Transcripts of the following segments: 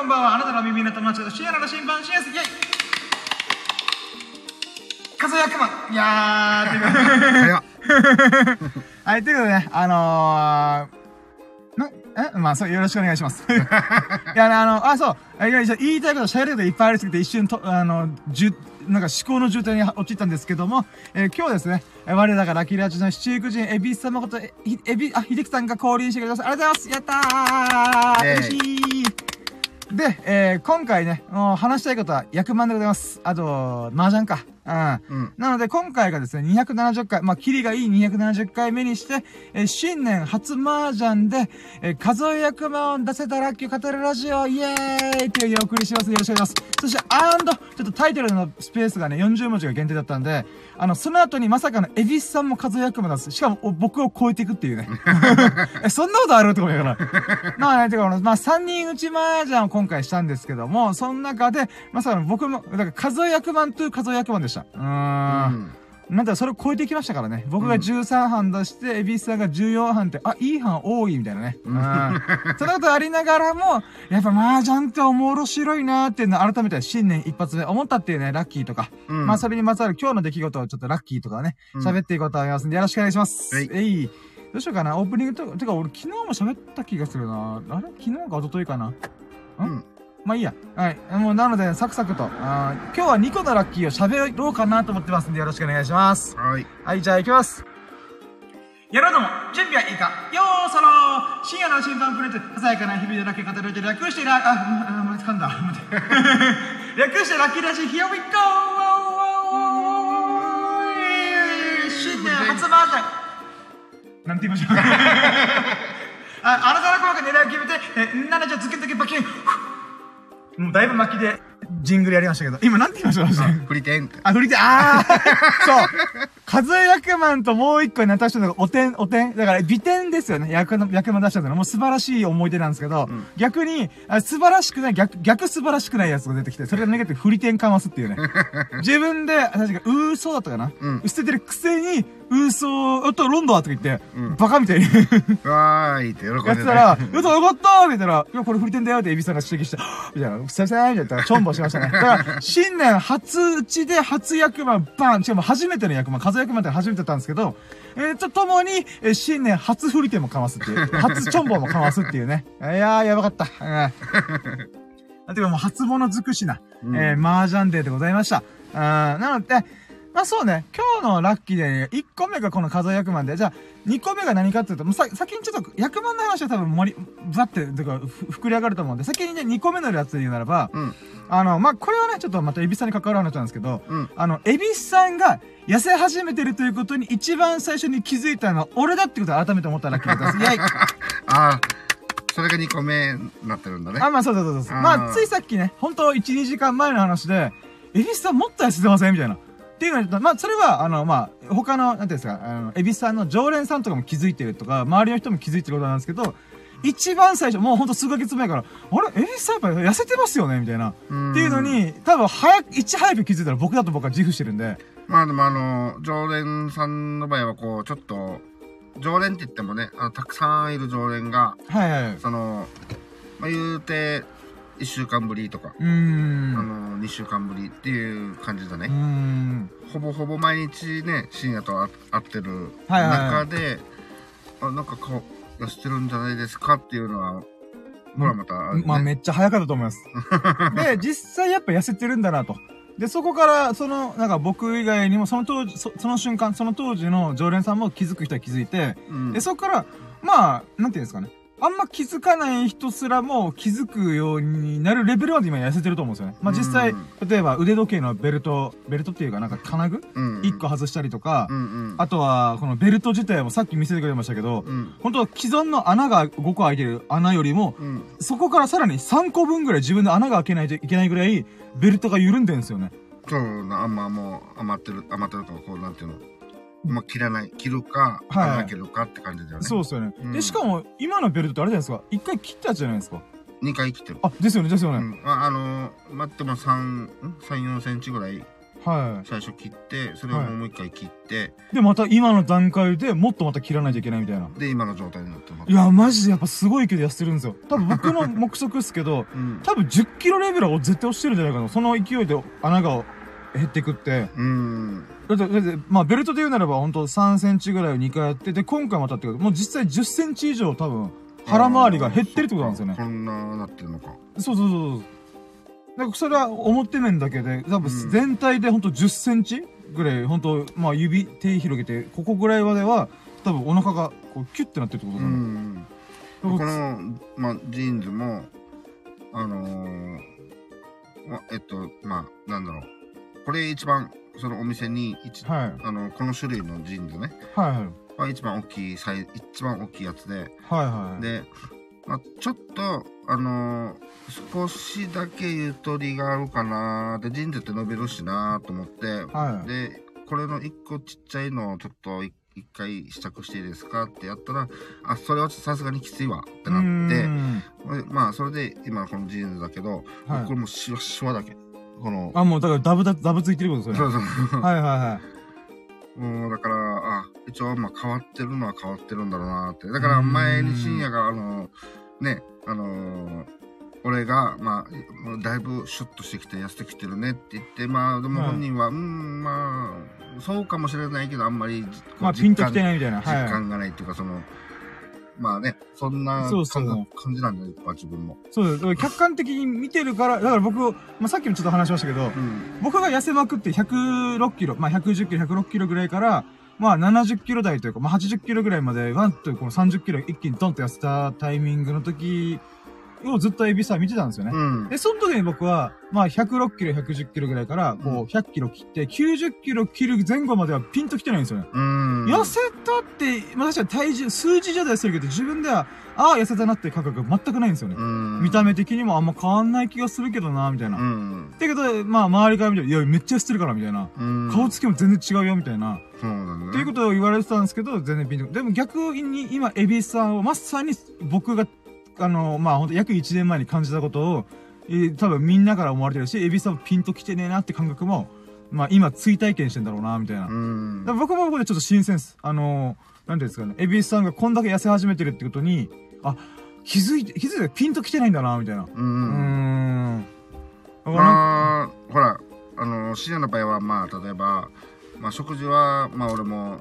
こんばんは。あなたの耳の友達と深夜の審判、深夜です。イェイ数役満いやー、という。はい、ということでね、あのー、な、え？まあ、そう、よろしくお願いします。いや、あの、あ、そう、いや言いたいこと、喋ることいっぱいありすぎて、一瞬と、あの、じゅ、なんか思考の渋滞に陥ったんですけども、えー今日ですね、えー我らがラッキーラジオの七福神、エビス様こと、えひエビ、あ、秀樹さんが降臨してくれました。ありがとうございますやったーイェイ嬉しいで、えー今回ね、もう話したいことは役満でございます。あと、麻雀か。うん。うん。なので、今回がですね、270回、まあ、キリがいい270回目にして、えー新年初麻雀で、えー数え役満を出せたラッキーを語るラジオ、イエーイというお送りします。よろしくお願いします。そして、アンド、ちょっとタイトルのスペースがね、40文字が限定だったんで、あの、その後にまさかのエビスさんも数え役満出す。しかも、お僕を超えていくっていうね。え、そんなことある？ってことやから。まあね、てか、まあ、3人打ち麻雀を今回したんですけども、その中で、まさかの僕も、だから数え役満と数え役満でした。うーん。うんなんだそれを超えてきましたからね。僕が13班出して、エビスさんが14班って、あ、いい班多いみたいなね。うん。そんなことありながらも、やっぱ麻雀って面白いなーっていうのを改めて新年一発目思ったっていうね、ラッキーとか。うんまあそれにまつわる今日の出来事をちょっとラッキーとかね、うん喋っていこうと思いますんで、よろしくお願いします。はいえい。どうしようかな、オープニングとか、てか俺昨日も喋った気がするな。あれ？昨日か一昨日かな。うん？まあいいや。はい。もうなので、サクサクと。あー今日は2個のラッキーを喋ろうかなと思ってますんで、よろしくお願いします。はい。はい、じゃあ行きます。やろうども、準備はいいかよーそろー深夜の審判プレゼント、ささやかな日々でラッキー語る略してラ、あ、あ、あ、噛んだ。待って略してラッキーラジ、Here we go! 新年初マージャンなんて言いましょう あ、あなたの声が狙いを決めて、え、ならじゃあズキズキバキンもうだいぶ巻きでジングルやりましたけど、今なんて言いました私振り点って。あ、振り手、あー そう数え役満ともう一個になった人のお点、お点。だから、美点ですよね。役の、役満出したの。もう素晴らしい思い出なんですけど、ん逆にあ、素晴らしくない、逆、逆素晴らしくないやつが出てきて、それがネガティブ振り点かますっていうね。自分で、確か、嘘だったかな、うん捨ててるくせに、嘘、おっと、ロンドンとか言って、うんバカみたいにわーいって喜んでやってたら、嘘よかったみたいな、いや、これ振り点だよってエビさんが指摘して、みたいな、先生みたいな、チョンボしましたね。だから、新年初打ちで初役満、バンしかも初めての役満、数役満って初めてだったんですけど、えー、と、ともに、えー新年初振り点もかますっていう、初チョンボもかますっていうね。いやー、やばかった。うん。てかもう初物尽くしな、うんえー、麻雀デーでございました。うん、なので、まあそうね、今日のラッキーで、1個目がこの数え役満で、じゃあ、2個目が何かっていうと、もうさ、先にちょっと、役満の話は多分盛り、バって、てか、ふ膨れ上がると思うんで、先にね、2個目のやつで言うならば、うん。あの、まあ、これはね、ちょっとまたエビスさんに関わる話なんですけど、うん。あの、エビスさんが痩せ始めてるということに一番最初に気づいたのは俺だってことを改めて思ったラッキーだったんです。イェイああ、それが2個目になってるんだね。あ、まあそうそうそうそう。まあ、ついさっきね、本当1、2時間前の話で、エビスさんもっと痩せてません？みたいな。っていうのに、まあ、それは、あの、まあ、他の、なんていうんですか、あの、エビスさんの常連さんとかも気づいてるとか、周りの人も気づいてることなんですけど、一番最初、もうほんと数ヶ月前から、あれ？エビスさんやっぱ痩せてますよね？みたいな。ってうんいうのに、多分早く、いち早く気づいたら僕だと僕は自負してるんで、まあでもあの、常連さんの場合はこう、ちょっと、常連って言ってもね、あのたくさんいる常連が、はいはいはい。その、まあ言うて、1週間ぶりとか。あの、2週間ぶりっていう感じだね。ん。ほぼほぼ毎日ね、深夜と会会ってるはいはいはい中で、あ、なんか顔、痩せてるんじゃないですかっていうのは、ほらまたね、まあめっちゃ早かったと思います。で、実際やっぱ痩せてるんだなと。で、そこから、その、なんか僕以外にも、その当時、そその瞬間、その当時の常連さんも気づく人は気づいて、うんで、そこから、まあ、なんていうんですかね。あんま気づかない人すらも気づくようになるレベルまで今痩せてると思うんですよね。まあ実際うん、例えば腕時計のベルト、ベルトっていうかなんか金具？うん一個外したりとかう、んうん。あとは、このベルト自体もさっき見せてくれましたけど、うん。本当は既存の穴が5個開いてる穴よりも、うん。そこからさらに3個分ぐらい自分で穴が開けないといけないぐらい、ベルトが緩んでるんですよね。そうな、あんまもう余ってる、余ってるとか、こう、なんていうの？まあ、切らない。切るか、はい穴開けるかって感じだよね。そうですよね。うんで、しかも、今のベルトってあれじゃないですか。一回切ったやつじゃないですか。2回切ってる。あ、ですよね、ですよね。うん。あ、あのー、待っても3、ん ?3、4センチぐらいは最初切って、それをもう一回切って、い。で、また今の段階でもっとまた切らないといけないみたいな。で、今の状態になってます。いや、マジでやっぱすごい勢いで痩せてるんですよ。多分僕の 目測っすけど、うん。多分10キロレベルは絶対落ちてるんじゃないかな。その勢いで穴が減ってくって。うん。だって、だって、まあベルトで言うならば本当3センチぐらいを2回やって、で、今回またってこともう実際10センチ以上多分腹回りが減ってるってことなんですよね。こんななってるのか。そうそうそうそう。だからそれは表面だけで、多分うん全体でほんと10センチぐらい、ほんと、まあ指、手広げて、ここぐらいまでは、多分お腹がこうキュッてなってるってことうだね。ん。この、まあ、ジーンズも、あのーまえっと、まあ、なんだろう。これ一番、そのお店に一、はい。あの、この種類のジーンズね、はいはい。は一番大きいサイズ、一番大きいやつで、はいはい。で、まあ、ちょっと、あのー少しだけゆとりがあるかなで、ジーンズって伸びるしなと思って、はい。で、これの一個ちっちゃいのをちょっとい一回試着していいですかってやったら、あ、それはさすがにきついわってなうって、まあ、それで今このジーンズだけど、はいこれもシワシワだけ。この、あ、もうだからダブだ、ダブついてることですよね。そうそう。はいはいはい。もうだから、あ、一応まあ変わってるのは変わってるんだろうなって。だから前に深夜が、あの、ね、あのー俺が、まあ、だいぶシュッとしてきて痩せてきてるねって言って、まあ、でもはい本人は、うん、まあ、そうかもしれないけど、あんまり、まあピンときて実ないみたいな。感実はい。感がないっていうか、その、まあね、そんな感じなんだよ、やっぱ自分も。そうです。客観的に見てるから、だから僕、まあさっきもちょっと話しましたけど、うん。僕が痩せまくって106キロ、まあ110キロ、106キロぐらいから、まあ70キロ台というか、まあ80キロぐらいまで、ワンとこの30キロ一気にドンと痩せたタイミングの時をずっとエビさん見てたんですよね。うん。で、その時に僕は、まあ106キロ、110キロぐらいから、こう100キロ切って、90キロ切る前後まではピンと来てないんですよね。うん。痩せたって、まあ確かに体重、数字上ではするけど、自分では、ああ、痩せたなって感覚が全くないんですよね。うん。見た目的にもあんま変わんない気がするけどな、みたいな。うん。だけど、まあ周りから見て、いや、めっちゃ痩せてるから、みたいな。うん。顔つきも全然違うよ、みたいな。そうだね。っていうことを言われてたんですけど、全然ピンと。でも逆に今、エビさんをまさに僕が、あの、まあ本当約1年前に感じたことを、えー多分みんなから思われてるし、エビさんもピンと来てねえなって感覚も、まあ今追体験してんだろうな、みたいな。僕も僕でちょっと新鮮です。あのー、なんていうんですかね、エビスさんがこんだけ痩せ始めてるってことに、あ、気づいて、気づいてピンと来てないんだな、みたいな。う。うんまあ、ほら、あの、深夜の場合は、まあ、例えば、まあ、食事は、まあ、俺も、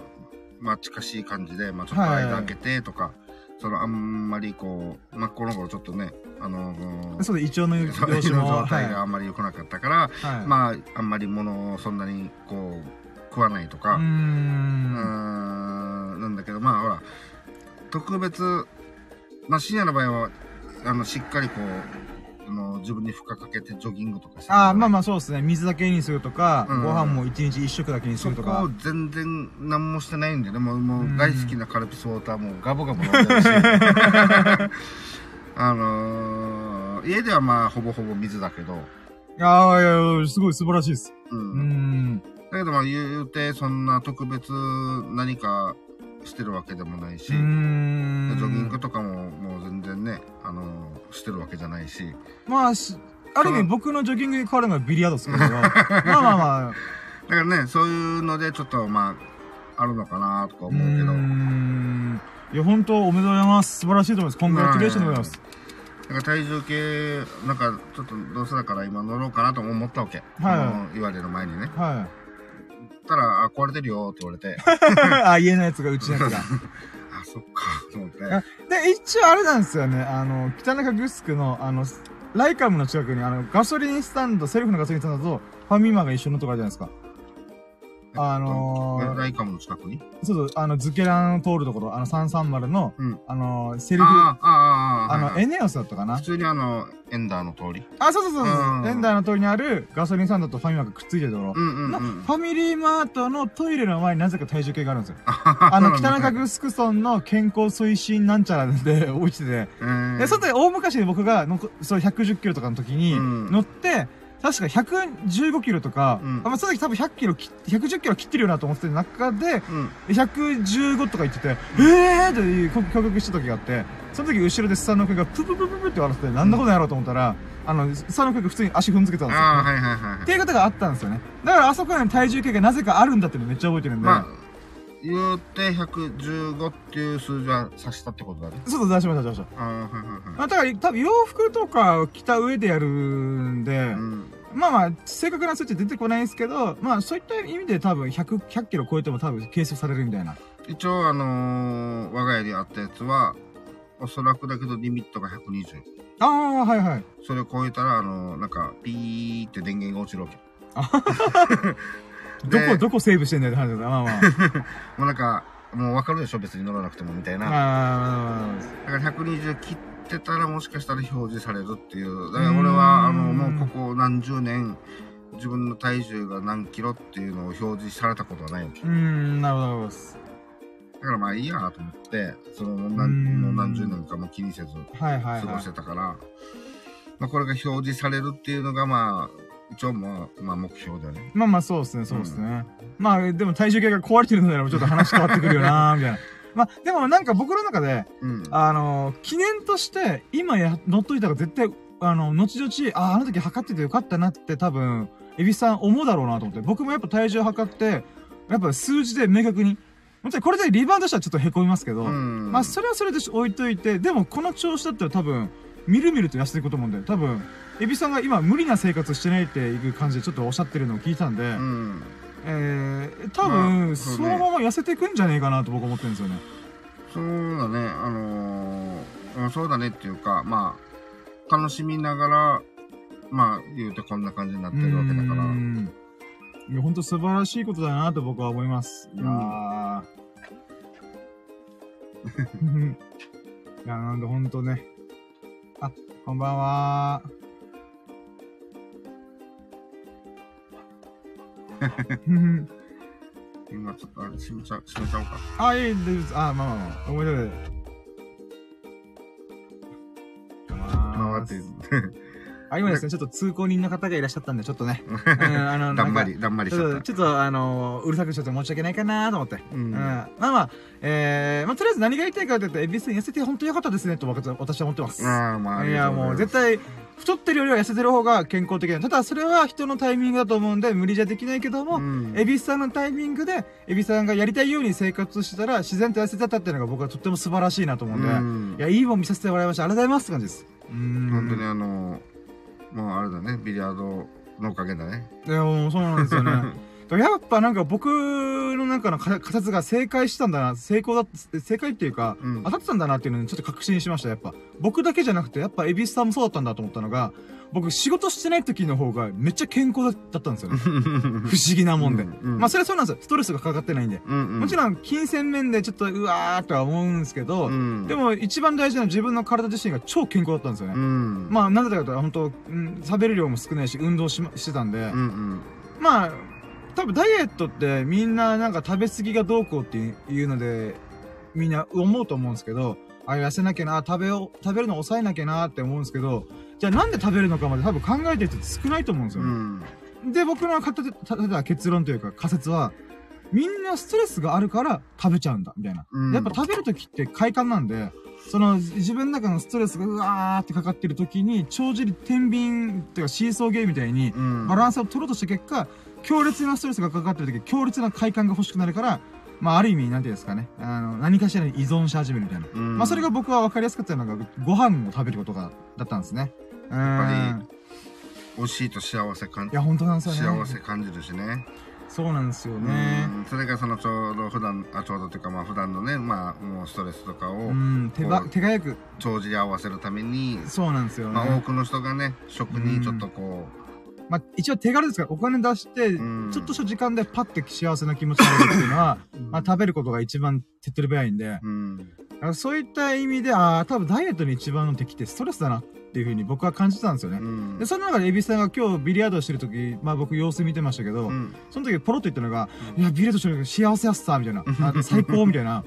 まあ、近しい感じで、まあ、ちょっと間空けてとか、その、あんまりこう、まあ、この頃ちょっとね、あの、そうで、胃腸の様子も、状態がはあんまり良くなかったから、い。はい。まあ、あんまり物をそんなに、こう、食わないとか、うんなんだけど、まあほら、特別、まあ深夜の場合は、あの、しっかりこう、あの、自分に負荷かけてジョギングとかしてあーまあまあ、あそうですね。水だけにするとか、うんご飯も一日一食だけにするとかそこを。全然何もしてないんでね、もうもう大好きなカルピスウォーターもうガボガボ飲んでるし、あのー、家ではまあほぼほぼ水だけど、ああ、いやいや、すごい素晴らしいです。う。うんん。だけどまあ言うて、そんな特別何かしてるわけでもないし。ジョギングとかももう全然ね、あのーしてるわけじゃないし。まあ、しある意味僕のジョギングに変わるのはビリヤードですけど、まあまあまあ、だからね、そういうのでちょっとまあ、あるのかなとかう思うけど。いや、本当おめでとうございます。素晴らしいと思います。コングラチュレーションでございます。だから体重計、なんかちょっとどうせだから今乗ろうかなと思ったわけ。はい言われる前にね。はたら、あ、壊れてるよって言われて、い。あ、家のやつが、うちのやつが。あ、そっか、と思って。あで、一応あれなんですよね。あの、北中グスクの、あの、ライカムの近くに、あの、ガソリンスタンド、セルフのガソリンスタンドと、ファミマが一緒のとこあるじゃないですか。あのーライカムの近くにそうそう、あの、ズケラン通るところ、あの、330の、うんあの、セルフ、あああ、の、はいはいエネオスだったかな普通にあの、エンダーの通り。あ、そうそうそうそうエンダーの通りにあるガソリンスタンドとファミマがくっついてるところ。うんうんうん。ファミリーマートのトイレの前になぜか体重計があるんですよ。あの、北中グスク村の健康推進なんちゃらで置いてて、で、その時大昔に僕がの、そう110キロとかの時に乗って、確か115キロとか、うんあまあその時多分100キロ切って、110キロ切ってるよなと思ってる中で、うん。115とか言ってて、えーっていうした時があって、その時後ろでスサノオケがプププププって笑ってて、なんだこのやろうと思ったら、あの、スサノオケが普通に足踏んづけたんですよ。ああ、はいはいはいっていうことがあったんですよね。だからあそこに体重計がなぜかあるんだっていうのめっちゃ覚えてるんで。まあ、言うて115っていう数字は指したってことだね。そうそう出しました出しました。ああ、はいはいまはい。あ、だから多分洋服とかを着た上でやるんで、うん。まあまあ、正確な数値出てこないですけど、まあそういった意味で多分100、100キロ超えても多分計測されるみたいな。一応、あのー、我が家にあったやつは、おそらくだけどリミットが120。ああ、はいはい。それを超えたら、あのー、なんか、ピーって電源が落ちるわけ。どこ、でどこセーブしてんだよって話だ。まあまあ。もうなんか、もうわかるでしょ別に乗らなくてもみたいな。あだから120切ってたらもしかしたら表示されるっていう。だから俺は、あの、もうここ何十年、自分の体重が何キロっていうのを表示されたことはないうーん、なるほど。だからまあいいやと思って、その何もう何十年かも気にせず過ごして。たから、まあこれが表示されるっていうのがまあ、一応まあ、まあ目標だよね。まあまあそうですね、そうですね。まあでも体重計が壊れてるのならちょっと話変わってくるよなみたいな。まあでもなんか僕の中で、うん。あの記念として今や、乗っといたら絶対、あの、後々、あ、あの時測っててよかったなって多分、エビさん思うだろうなと思って、僕もやっぱ体重測って、やっぱ数字で明確に、もちろんこれでリバウンドしたらちょっと凹みますけど、うん。まあそれはそれで置いといて、でもこの調子だったら多分、みるみると痩せていくと思うんで、多分、エビさんが今無理な生活してないっていう感じでちょっとおっしゃってるのを聞いたんで、うん。えー、多ま分、あそのまま痩せていくんじゃねえかなと僕思ってるんですよね。そうだね、あのーうんそうだねっていうか、まあ、楽しみながら、まあ、言うてこんな感じになってるわけだから。いや、本当素晴らしいことだなと僕は思います。いやー。いや、なんで本当ね。あ、こんばんは。今ちょっとあれ、閉めちゃう、閉めちゃおうか。あ、いい、大丈夫です。あ、まあまあまあ、思い出で。回って、あ、今ですね、ちょっと通行人の方がいらっしゃったん。で、ちょっとね。うん、あの、だん。まり、だん。まりしちょっと、ちゃった。ちょっと、あの、うるさくしちゃって申し訳ないかなと思って。うん。まあまあ、えー、まあ、とりあえず何が言いたいかというと、エビスに痩せて本当良かったですね、と私は私は思ってます。ああ、まあ、いや、もう絶対。対、太ってるよりは痩せてる方が健康的だ。ただ、それは人のタイミングだと思うんで、無理じゃできないけども、うんエビスさんのタイミングで、エビさんがやりたいように生活してたら、自然と痩せてたっていうのが僕はとっても素晴らしいなと思うんで、うんいや、いいもん見させてもらいました。ありがとうございますって感じです。うーん。本当にあの、もうあれだね、ビリヤードのおかげだね。いや、もうそうなんですよね。やっぱなんか僕の中の仮仮説が正解したんだな、成功だっ、正解っていうか、うん当たってたんだなっていうのにちょっと確信しました、やっぱ。僕だけじゃなくて、やっぱエビスさんもそうだったんだと思ったのが、僕仕事してない時の方がめっちゃ健康だったんですよね。不思議なもんで。うんうんまあそれはそうなんですよ。ストレスがかかってないんで。うんうん。もちろん金銭面でちょっとうわーとは思うんですけど、うん、でも一番大事な自分の体自身が超健康だったんですよね。うん。まあなんでかというと、本当うん、食べる量も少ないし、運動し,、ま、してたんで、うんうん。まあ、多分ダイエットってみんななんか食べ過ぎがどうこうっていうので、みんな思うと思うんですけど、あ、痩せなきゃな、食べを、食べるの抑えなきゃなって思うんですけど、じゃあなんで食べるのかまで多分考えてる人少ないと思うんですようね。ん。で、僕の立て立てた結論というか仮説は、みんなストレスがあるから食べちゃうんだ、みたいな。うんやっぱ食べるときって快感なんで、その自分の中のストレスがうわーってかかってるときに、帳尻天秤っていうかシーソーゲームみたいに、うん。バランスを取ろうとした結果、強烈なストレスがかかってる時、強烈な快感が欲しくなるから、まあ、ある意味、なんていうんですかね、あの、何かしらに依存し始めるみたいな。うんまあ、それが僕は分かりやすかったのが、ご飯を食べることが、だったんですね。うーん。美味しいと幸せ感いや、本当なんですよね。幸せ感じるしね。そうなんですよね。うんそれがそのちょうど普段あちょうどというかまあ普段のねまあもうストレスとかをうん、手手早く、帳尻合わせるために、そうなんですよね。まあ多くの人がね食にちょっとこまあ、一応手軽ですから、お金出して、うん。ちょっとした時間でパッて幸せな気持ちになるっていうのは、まあ、食べることが一番手っ取り早いんで、う、うん、そういった意味で、ああ、多分ダイエットに一番の敵ってストレスだなっていうふうに僕は感じてたんですよね。うん。で、その中でエビさんが今日ビリヤードしてる時、まあ僕様子見てましたけど、うん。その時ポロッと言ったのが、いや、ビリヤードしてる時幸せやっさ、みたいな。あ最高、みたいな。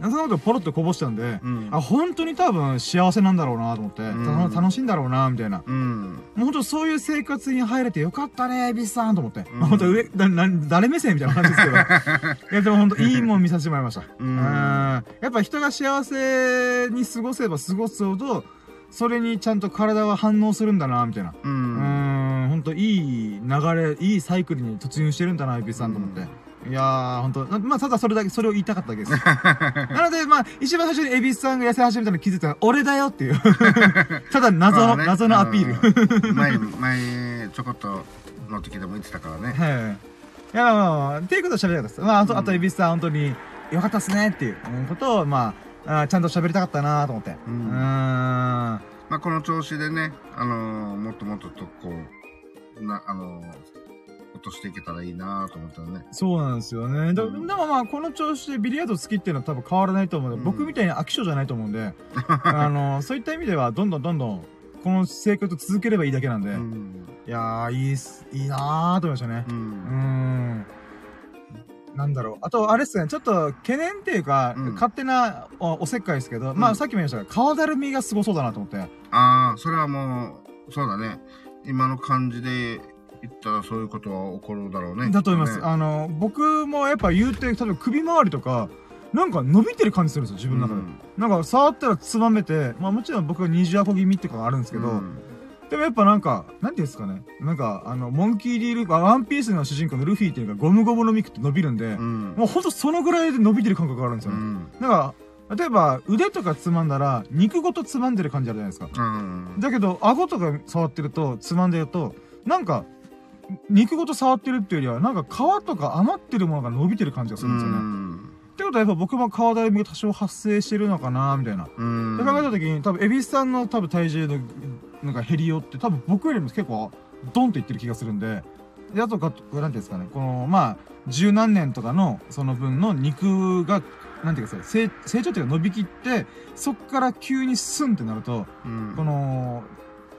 そのことポロッとこぼしたんで、うん。あ、本当に多分幸せなんだろうなと思って、ん楽しいんだろうなみたいな。うん。もう本当そういう生活に入れてよかったね、エビスさんと思って。うんまあ本当上、だ、な、誰目線みたいな感じですけど。いや、でも本当いいもん見させてもらいました。うんやっぱ人が幸せに過ごせば過ごすほど、それにちゃんと体は反応するんだな、みたいな。う。うんーん、ほんといい流れ、いいサイクルに突入してるんだな、エビスさんと思って。いやー、ほんと、まあ、ただそれだけ、それを言いたかっただけです。なので、まあ、一番最初にエビスさんが痩せ始めたの気づいたのは、俺だよっていう。ただ謎の、まあね謎のアピール。うん前、前、ちょこっとの時でも言ってたからね。はい。いや、まあまあまあ、っていうことを喋りたかったです。まあ、あと、うんあと、エビスさん、本当に、よかったっすねっていうことを、まあ、あちゃんと喋りたかったなと思って。ううんーん。まあ、この調子でね、あのーもっともっとと、こう、な、あのー落としていけたらいいなと思ったらね。そうなんですよね。でもまあ、この調子でビリヤード好きっていうのは多分変わらないと思うんで、うん僕みたいに飽き性じゃないと思うんで、あの、そういった意味では、どんどんどんどん、この生活を続ければいいだけなんで、うん。いやー、いいっす、いいなーと思いましたね。う。うーん。なんだろう。あと、あれっすね、ちょっと懸念っていうか、うん勝手なおおせっかいですけど、まうんあさっきも言いましたが、顔だるみがすごそうだなと思って。ああ、それはもう、そうだね。今の感じで言ったらそういうことは起こるだろうね。だと思います。ねあの、僕もやっぱ言うて、例えば首周りとか、なんか伸びてる感じするんですよ、自分の中で。うんなんか触ったらつまめて、まあもちろん僕は二重アコ気味ってかあるんですけど、うんでもやっぱなんか、なんていうんですかね。なんか、あの、モンキー・ディール、あワンピースの主人公のルフィっていうのがゴムゴムのミクって伸びるんで、うん。もうほんとそのぐらいで伸びてる感覚があるんですよね。うん。だから、例えば腕とかつまんだら、肉ごとつまんでる感じあるじゃないですか。うん。だけど、顎とか触ってると、つまんでると、なんか、肉ごと触ってるっていうよりは、なんか皮とか余ってるものが伸びてる感じがするんですよね。ってことはやっぱ僕も皮だるみが多少発生してるのかなみたいな。うん。で考えた時に、多分、エビスさんの多分体重の、なんか減りよって、多分僕よりも結構、ドンといってる気がするんで、で、あとか、なんていうんですかね、この、まあ、十何年とかの、その分の肉が、なんていうか成長っていうか伸びきって、そっから急にスンってなると、うん、この、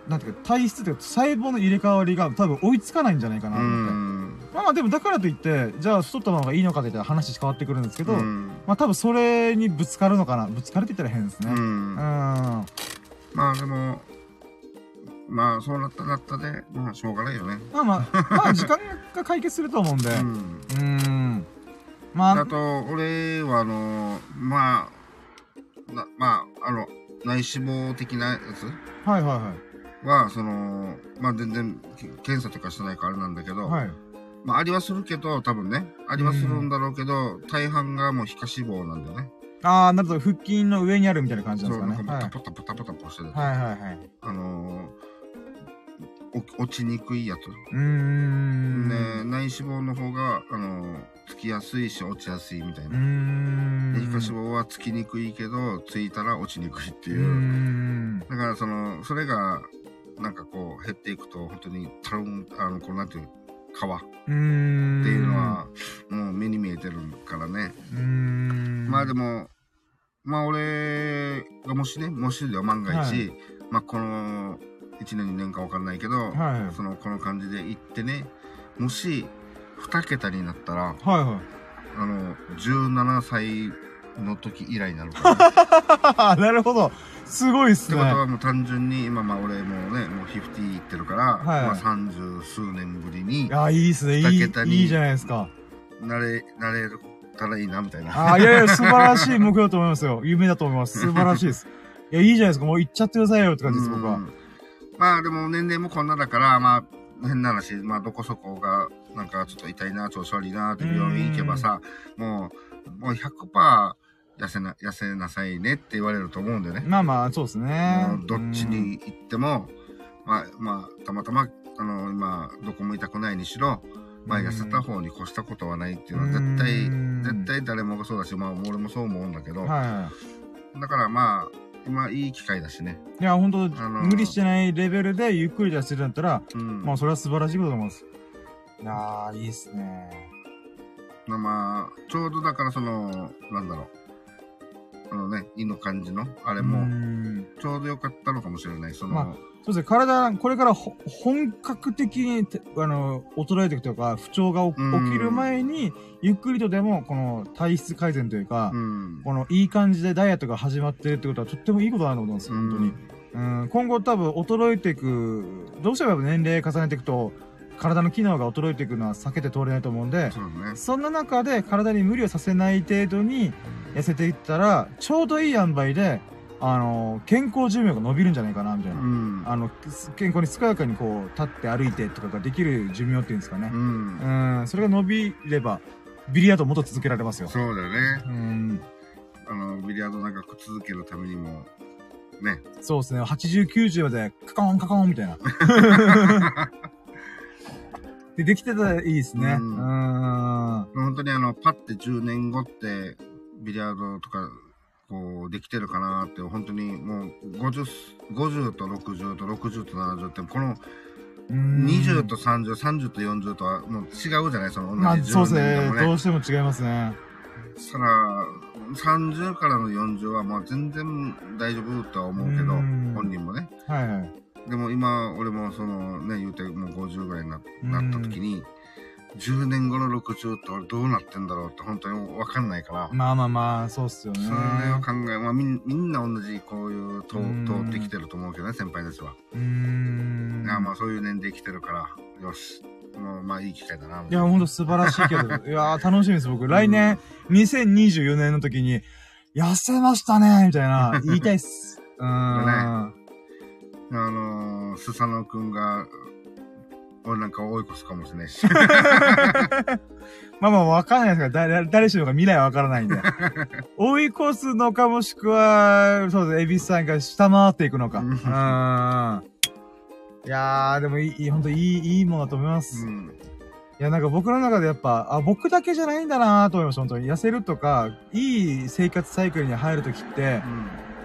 なんていうか、体質というか、細胞の入れ替わりが多分追いつかないんじゃないかなうと思って。ん。まあまあでもだからといって、じゃあ太ったままがいいのかって言ったら話変わってくるんですけど、うんまあ多分それにぶつかるのかな。ぶつかるって言ったら変ですね。ううん。ん。ままあでも、まあそうなったらなったで、まあしょうがないよね。あまあ、まあ時間が解決すると思うんで。う。うん。まあ、あと、俺はあの、まあ、なまあ、あの、内脂肪的なやつ？はいはいは、その、まあ全然け検査とかしてないからあれなんだけど、はい。はい。まあありはするけど、多分ね、ありはするんだろうけど、大半がもう皮下脂肪なんだよね。ああ、なるほど。腹筋の上にあるみたいな感じそなんう、なんですかね。かもうタポタポタポタポしてる。はい。はいはいはい。あのーお落ちにくいやつ。うーん。ね、内脂肪の方が、あのーつきやすいし落ちやすいみたいうな。皮下脂肪はつきにくいけど、ついたら落ちにくいっていう。ん。だからその、それが、なんかこう減っていくと、本当にたるん、あの、こうなんていう、皮っ。ていうのは、もう目に見えてるからね。まあでも、まあ俺がもしね、もしでは万が一、はいまあこの1年2年かわかんないけど、はいそのこの感じで行ってね、もし2桁になったら、はいはい。あの、17歳の時以来になるから、ね。なるほど。すごいっすね。ってことはもう単純に今まあ俺もうね、もう50いってるから、はいまあ30数年ぶりにいや、いいっすね。いい、いいじゃないですか。なれ、なれたらいいなみたいな。ああ、いやいや、素晴らしい目標だと思いますよ。夢だと思います。素晴らしいです。いや、いいじゃないですか。もう行っちゃってくださいよって感じです、僕はう。んまあでも年齢もこんなだから、まあ変な話、まあどこそこがなんかちょっと痛いな、調子悪いなって病院行けばさ、もう、もう100%痩せな、痩せなさいねって言われると思うんだよね。まあまあ、そうですね。どっちに行っても、まあまあ、たまたま、あの、今、どこも痛くないにしろ、まあ痩せた方に越したことはないっていうのは絶対、うん絶対誰もがそうだし、まあ俺もそう思うんだけど、うん。はだからまあ、今いい機会だしね。い。いや、本当あのー無理してないレベルでゆっくり出してるんだったら、うん。まあ、それは素晴らしいことだと思います。いやー、いいっすね。まあ、ちょうどだからその、なんだろう。あのね、胃の感じの、あれも、うんちょうどよかったのかもしれない。その、まそうですね、体、これからほ本格的にて、あの、衰えていくというか、不調が起きる前に、ゆっくりとでも、この体質改善というか、うん。このいい感じでダイエットが始まってるってことはとってもいいことだなと思うんですよ、本当に。うん、今後多分衰えていく、どうしてもやっぱ年齢重ねていくと、体の機能が衰えていくのは避けて通れないと思うんで、そうだね。そんな中で体に無理をさせない程度に痩せていったら、ちょうどいい塩梅で、あの、健康寿命が伸びるんじゃないかな、みたいなう。ん。あの、健康に健やかにこう、立って歩いてとかができる寿命っていうんですかねう。ん。うん、それが伸びれば、ビリヤードもっと続けられますよ。そうだよね。うん、あの、ビリヤード長く続けるためにも、ね。そうですね。80、90まで、カコンカコンみたいな。で、できてたらいいですね。ううんん。本当にあの、パッて10年後って、ビリヤードとか、こう、できてるかなって、本当にもう、50、50と60と60と70って、このうん20と30、30と40とはもう違うじゃないそのまあ、同じ10そうですね。どね。うしても違いますね。そしたら、30からの40はもう全然大丈夫とは思うけど、うん本人もね。はいはい。でも今、俺もそのね、言うてもう50ぐらいにななった時に、10年後の60って俺どうなってんだろうって本当にわかんないから、まあまあまあ、そうっすよね。それを考え、まあみんみんな同じこういう通うん通ってきてると思うけどね、先輩たちは。うーん。いや、まあそういう年齢来てるから、よし。もうまあいい機会だな。いや、ほんと素晴らしいけど。いやー、楽しみです、僕。来年、2024年の時に、痩せましたねみたいな、言いたいっす。うーん。あのー、スサノくんが、俺なんか追い越すかもしれないし。まあまあ、わかんないですから、誰、誰しもが未来はわからないんで。追い越すのか、もしくは、そうです、エビスさんが下回っていくのか。ううん。いやー、でもいい、ほんといい、いいものだと思います。いうん。や、なんか僕の中でやっぱ、あ、僕だけじゃないんだなーと思いました、本当に。痩せるとか、いい生活サイクルに入るときって、いや、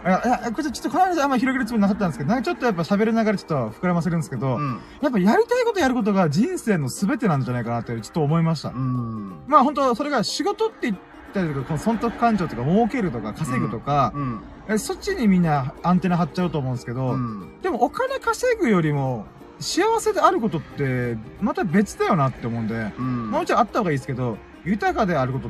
いやこれちょっとこの話あんま広げるつもりなかったんですけど、なんかちょっとやっぱ喋りながらちょっと膨らませるんですけど、うん。やっぱやりたいことやることが人生の全てなんじゃないかなってちょっと思いました。うん。まあ本当それが仕事って言ったりとか、この損得感情とか儲けるとか稼ぐとか、うん。えそっちにみんなアンテナ張っちゃうと思うんですけど、うん。でもお金稼ぐよりも幸せであることってまた別だよなって思うんで、うん。もちろんあった方がいいですけど、豊かであること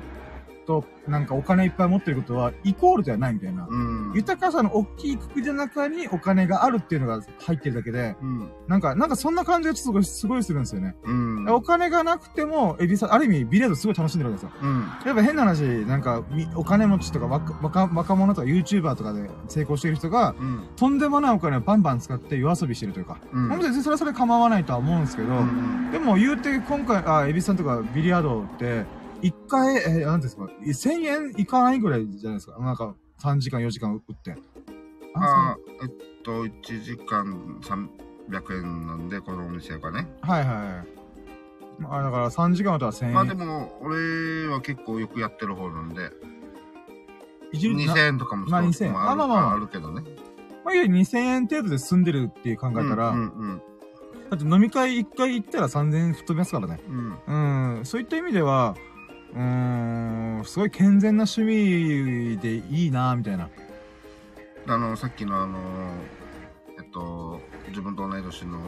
と、なんかお金いっぱい持ってることはイコールではないみたいな。うん。豊かさの大きいくくりの中にお金があるっていうのが入ってるだけで、うん。なんか、なんかそんな感じがすごい、すごいするんですよね。うん。お金がなくても、エビさん、ある意味ビリヤードすごい楽しんでるわけですよ。うん。やっぱ変な話、なんか、みお金持ちとか若若若者とか YouTuber とかで成功している人が、うん。とんでもないお金をバンバン使って夜遊びしてるというか、うん。本当にそれはそれ構わないとは思うんですけど、うん。でも言うて今回、あ、エビさんとかビリヤードって、一回、えー、なんですか、1000円いかないぐらいじゃないですか？なんか、3時間、4時間打って。あーえっと、1時間300円なんで、このお店がね。そうはいはいはい。まあ、だから3時間打ったら1000円。まあでも、俺は結構よくやってる方なんで、一日な2000円とかもまあ2000円まああるまあまあまああるけどね。まあ、いわゆる2000円程度で済んでるっていう考えたら、うんうんだって飲み会1回行ったら3000円吹っ飛びますからね。うん。うん。うん、そういった意味では、うーん、すごい健全な趣味でいいなみたいな。あの、さっきのあの、えっと、自分と同い年の、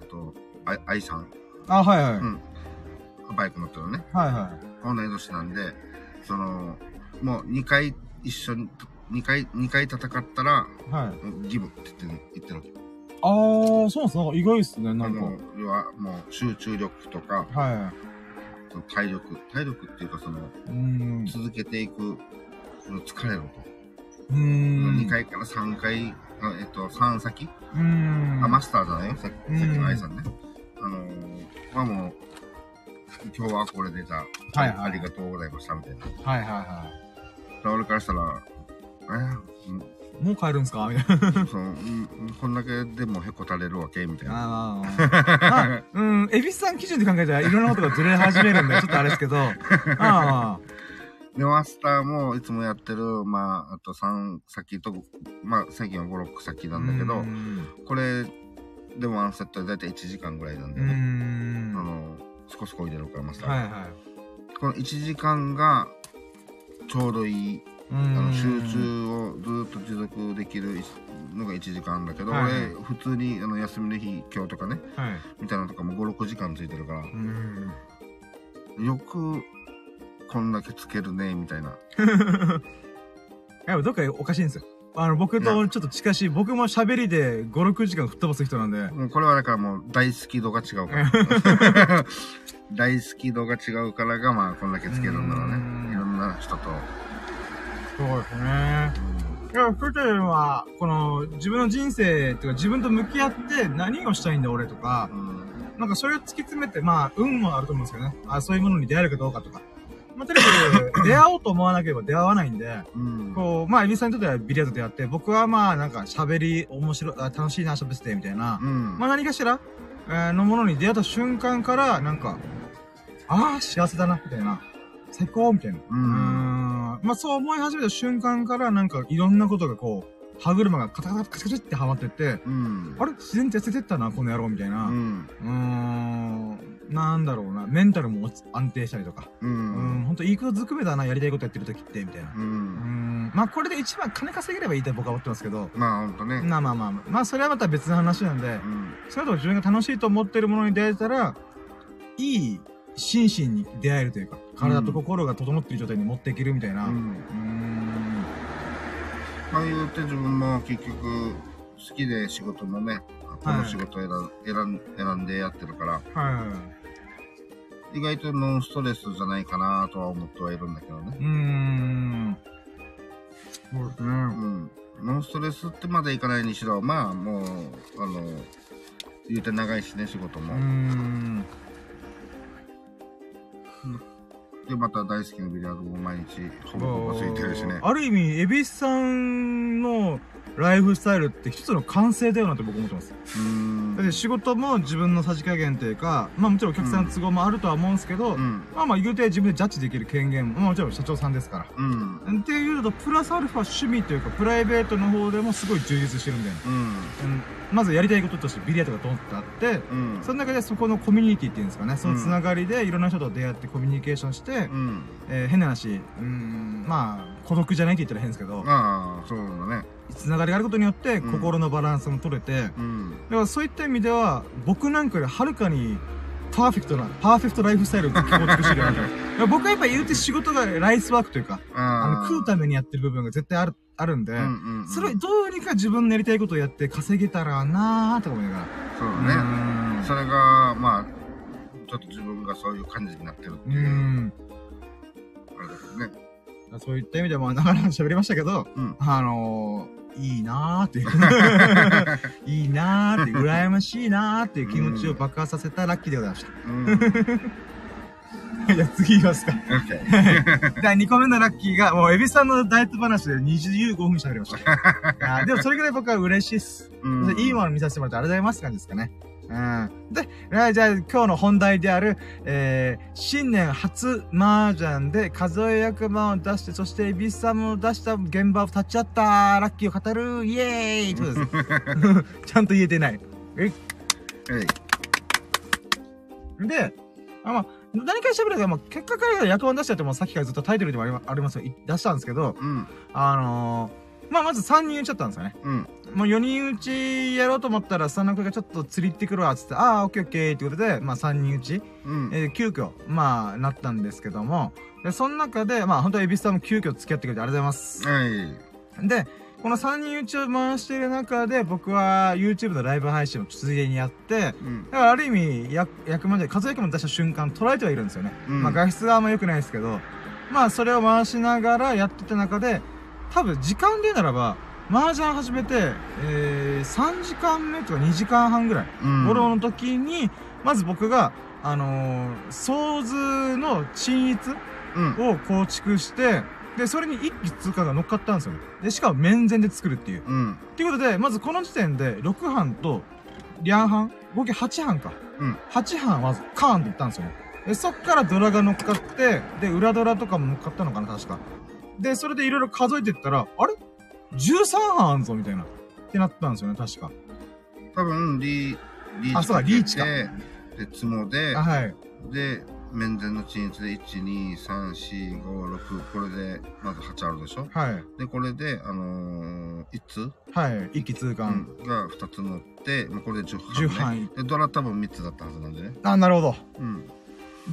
えっと、あい愛さん、あ、はいはい。うんバイク乗ってるね。はいは同い年なんで、その、もう2回一緒に、2回、二回戦ったら、い。はい。ギブって言ってる言ってるわけ。あー、そうなんですか意外っすね、なんか。要はもう集中力とか、はその体力、体力っていうかその。続けていく、その疲れると。うーん。2回から3回、あえっと、3先、うーん。あ、マスターじゃないよ、さっきの愛さんね。あのー、まあもう、今日はこれでじゃあ、はいはいありがとうございました、みたいな。はいはいは俺からしたら、え。もう帰るんすか？みたいな。そう、うんこんだけでもへこたれるわけ？みたいな。あうん、エビスさん基準で考えたらいろんなことがずれ始めるんで、ちょっとあれですけど。ああ、で、マスターもいつもやってる、まあ、あと3先と、まあ、最近は5、6先なんだけうど、んこれでもワンセットでだいたい1時間ぐらいなんうでね。ん。あの、そこそこ入れるから、マスター。はいはい。この1時間がちょうどいい、ああの集中をずっと持続できるのが1時間だけど、はい俺普通にあの休みの日今日とかねはい。みたいなのとかも56時間ついてるからうん。よくこんだけつけるねみたいな やっぱどっかおかしいんですよ。あの、僕とちょっと近しい、僕も喋りで5、6時間吹っ飛ばす人なんで。もうこれはだからもう大好き度が違うから 大好き度が違うからがまあこんだけつけるんだろううんねいろんな人と、そうですね。いや、ふては、この、自分の人生とか自分と向き合って何をしたいんだ俺とかう、んなんかそれを突き詰めて、まあ、運もあると思うんですけどね。あそういうものに出会えるかどうかとか。まあ、とにかく、出会おうと思わなければ出会わないんで、うんこう、まあ、エビさんにとってはビリヤードであって、僕はまあ、なんか喋り、面白い、あ楽しいな、喋ってて、みたいな。うんまあ、何かしら、えーのものに出会った瞬間から、なんか、ああ、幸せだな、みたいな。最高みたいな。ううんーん。まあ、そう思い始めた瞬間から、なんか、いろんなことがこう、歯車がカタカタカチカチってはまってって、うんあれ自然と痩せてったな、この野郎、みたいな。ううんーん。なんだろうな。メンタルも安定したりとか。ううんん。ほんと、いいことずくめだな、やりたいことやってる時って、みたいな。ううんーん。まあ、これで一番金稼げればいいって僕は思ってますけど。まあほんとねまあまあまあまあ。まあ、それはまた別の話なんでう、んそれとも自分が楽しいと思ってるものに出会えたら、いい心身に出会えるというか、体と心が整ってる状態に持っていけるみたいな。うんん。まあ言うて自分も結局好きで仕事もねこの仕事選ん選ん選んでやってるからはい。意外とノンストレスじゃないかなとは思ってはいるんだけどねうーん。そうですね。うんノンストレスってまでいかないにしろまあもうあの言うて長いしね仕事も、うーん。でまた大好きなビリヤードも毎日ほぼほぼついてるしね。ある意味、エビスさんのライフスタイルって一つの完成だよなって僕思ってます。うーん。だって仕事も自分のさじ加減というか、まあもちろんお客さんの都合もあるとは思うんですけど、うん。まあまあ言うて自分でジャッジできる権限も、まあもちろん社長さんですから。うん。っていうのと、プラスアルファ趣味というか、プライベートの方でもすごい充実してるんだよね。うん。うん、まずやりたいこととしてビリヤードがドンってあって、うん。その中でそこのコミュニティっていうんですかね、そのつながりでいろんな人と出会ってコミュニケーションして、うん。えー変な話、うーん、まあ、孤独じゃないって言ったら変ですけど、ああそうだね。つながりがあることによってうん。心のバランスも取れて、だかうんらそういった意味では、僕なんかよりはるかにパーフェクトな、パーフェクトライフスタイルを構築してるわけ僕はやっぱ言うて仕事がライスワークというか、あのあ食うためにやってる部分が絶対ある、あるんで、うんうんうん。それをどうにか自分のやりたいことをやって稼げたらなーって思いながら。そうだね。ねそれがまあちょっと自分がそういう感じになってるってう。いう、ん。だねそういった意味でも、なかなか喋りましたけど、うんあのー、いいなーっていう。いいなーって、羨ましいなーっていう気持ちを爆発させたラッキーでございましうんた。じゃあ次いきますか。OK 第2個目のラッキーが、もう、エビさんのダイエット話で25分喋りました。でもそれぐらい僕は嬉しいっす。うんいいもの見させてもらってありがとうございます感じですかね。うん。で、えーじゃあ今日の本題である、えー、新年初麻雀で数え役満を出して、そしてエビスさんも出した現場を立ち会ったラッキーを語るイエーイとです。ちゃんと言えてない。ええいで、あ、まあ、何かしゃべるけど、まあ、結果から役満出したってもうさっきからずっとタイトルでもありますよ。い出したんですけど、うんあのー、まあ、まず3人打ちゃったんですよね。うん。もう4人打ちやろうと思ったら、佐野くんがちょっと釣り行ってくるわ、つって、ああ、オッケーオッケーってことで、まあ3人打ち、うん。えー急遽、まあ、なったんですけども、で、その中で、まあ本当はエビスさんも急遽付き合ってくれてありがとうございます。はい。で、この3人打ちを回している中で、僕は YouTube のライブ配信をついでにやって、うん。だからある意味、役、役まで、数え役も出した瞬間捉えてはいるんですよね。うん。まあ画質があんま良くないですけど、まあそれを回しながらやってた中で、多分時間で言うならば、麻雀始めて、えー、3時間目とか2時間半ぐらい、うん頃の時に、まず僕が、あのー、想図の均一うんを構築して、で、それに一気通過が乗っかったんですよね。で、しかも面前で作るっていう。うんっていうことで、まずこの時点で6班と、リャン班合計8班か。うん8班まずカーンって言ったんですよね。で、そっからドラが乗っかって、で、裏ドラとかも乗っかったのかな、確か。で、それでいろいろ数えてったら、あれ ?13 班あんぞみたいな。ってなったんですよね、確か。多分リリーチあそうだリーチかででツモであ、はい。で面前の鎮一で1、2、3、4、5、6、これで、まず8あるでしょ？はい。で、これで、あのー、1つ、はい。一気通う貫。ん、が2つ乗って、まあ、これで10 10班、ね。班。で、ドラ多分3つだったはずなんでね。あ、なるほど。うん。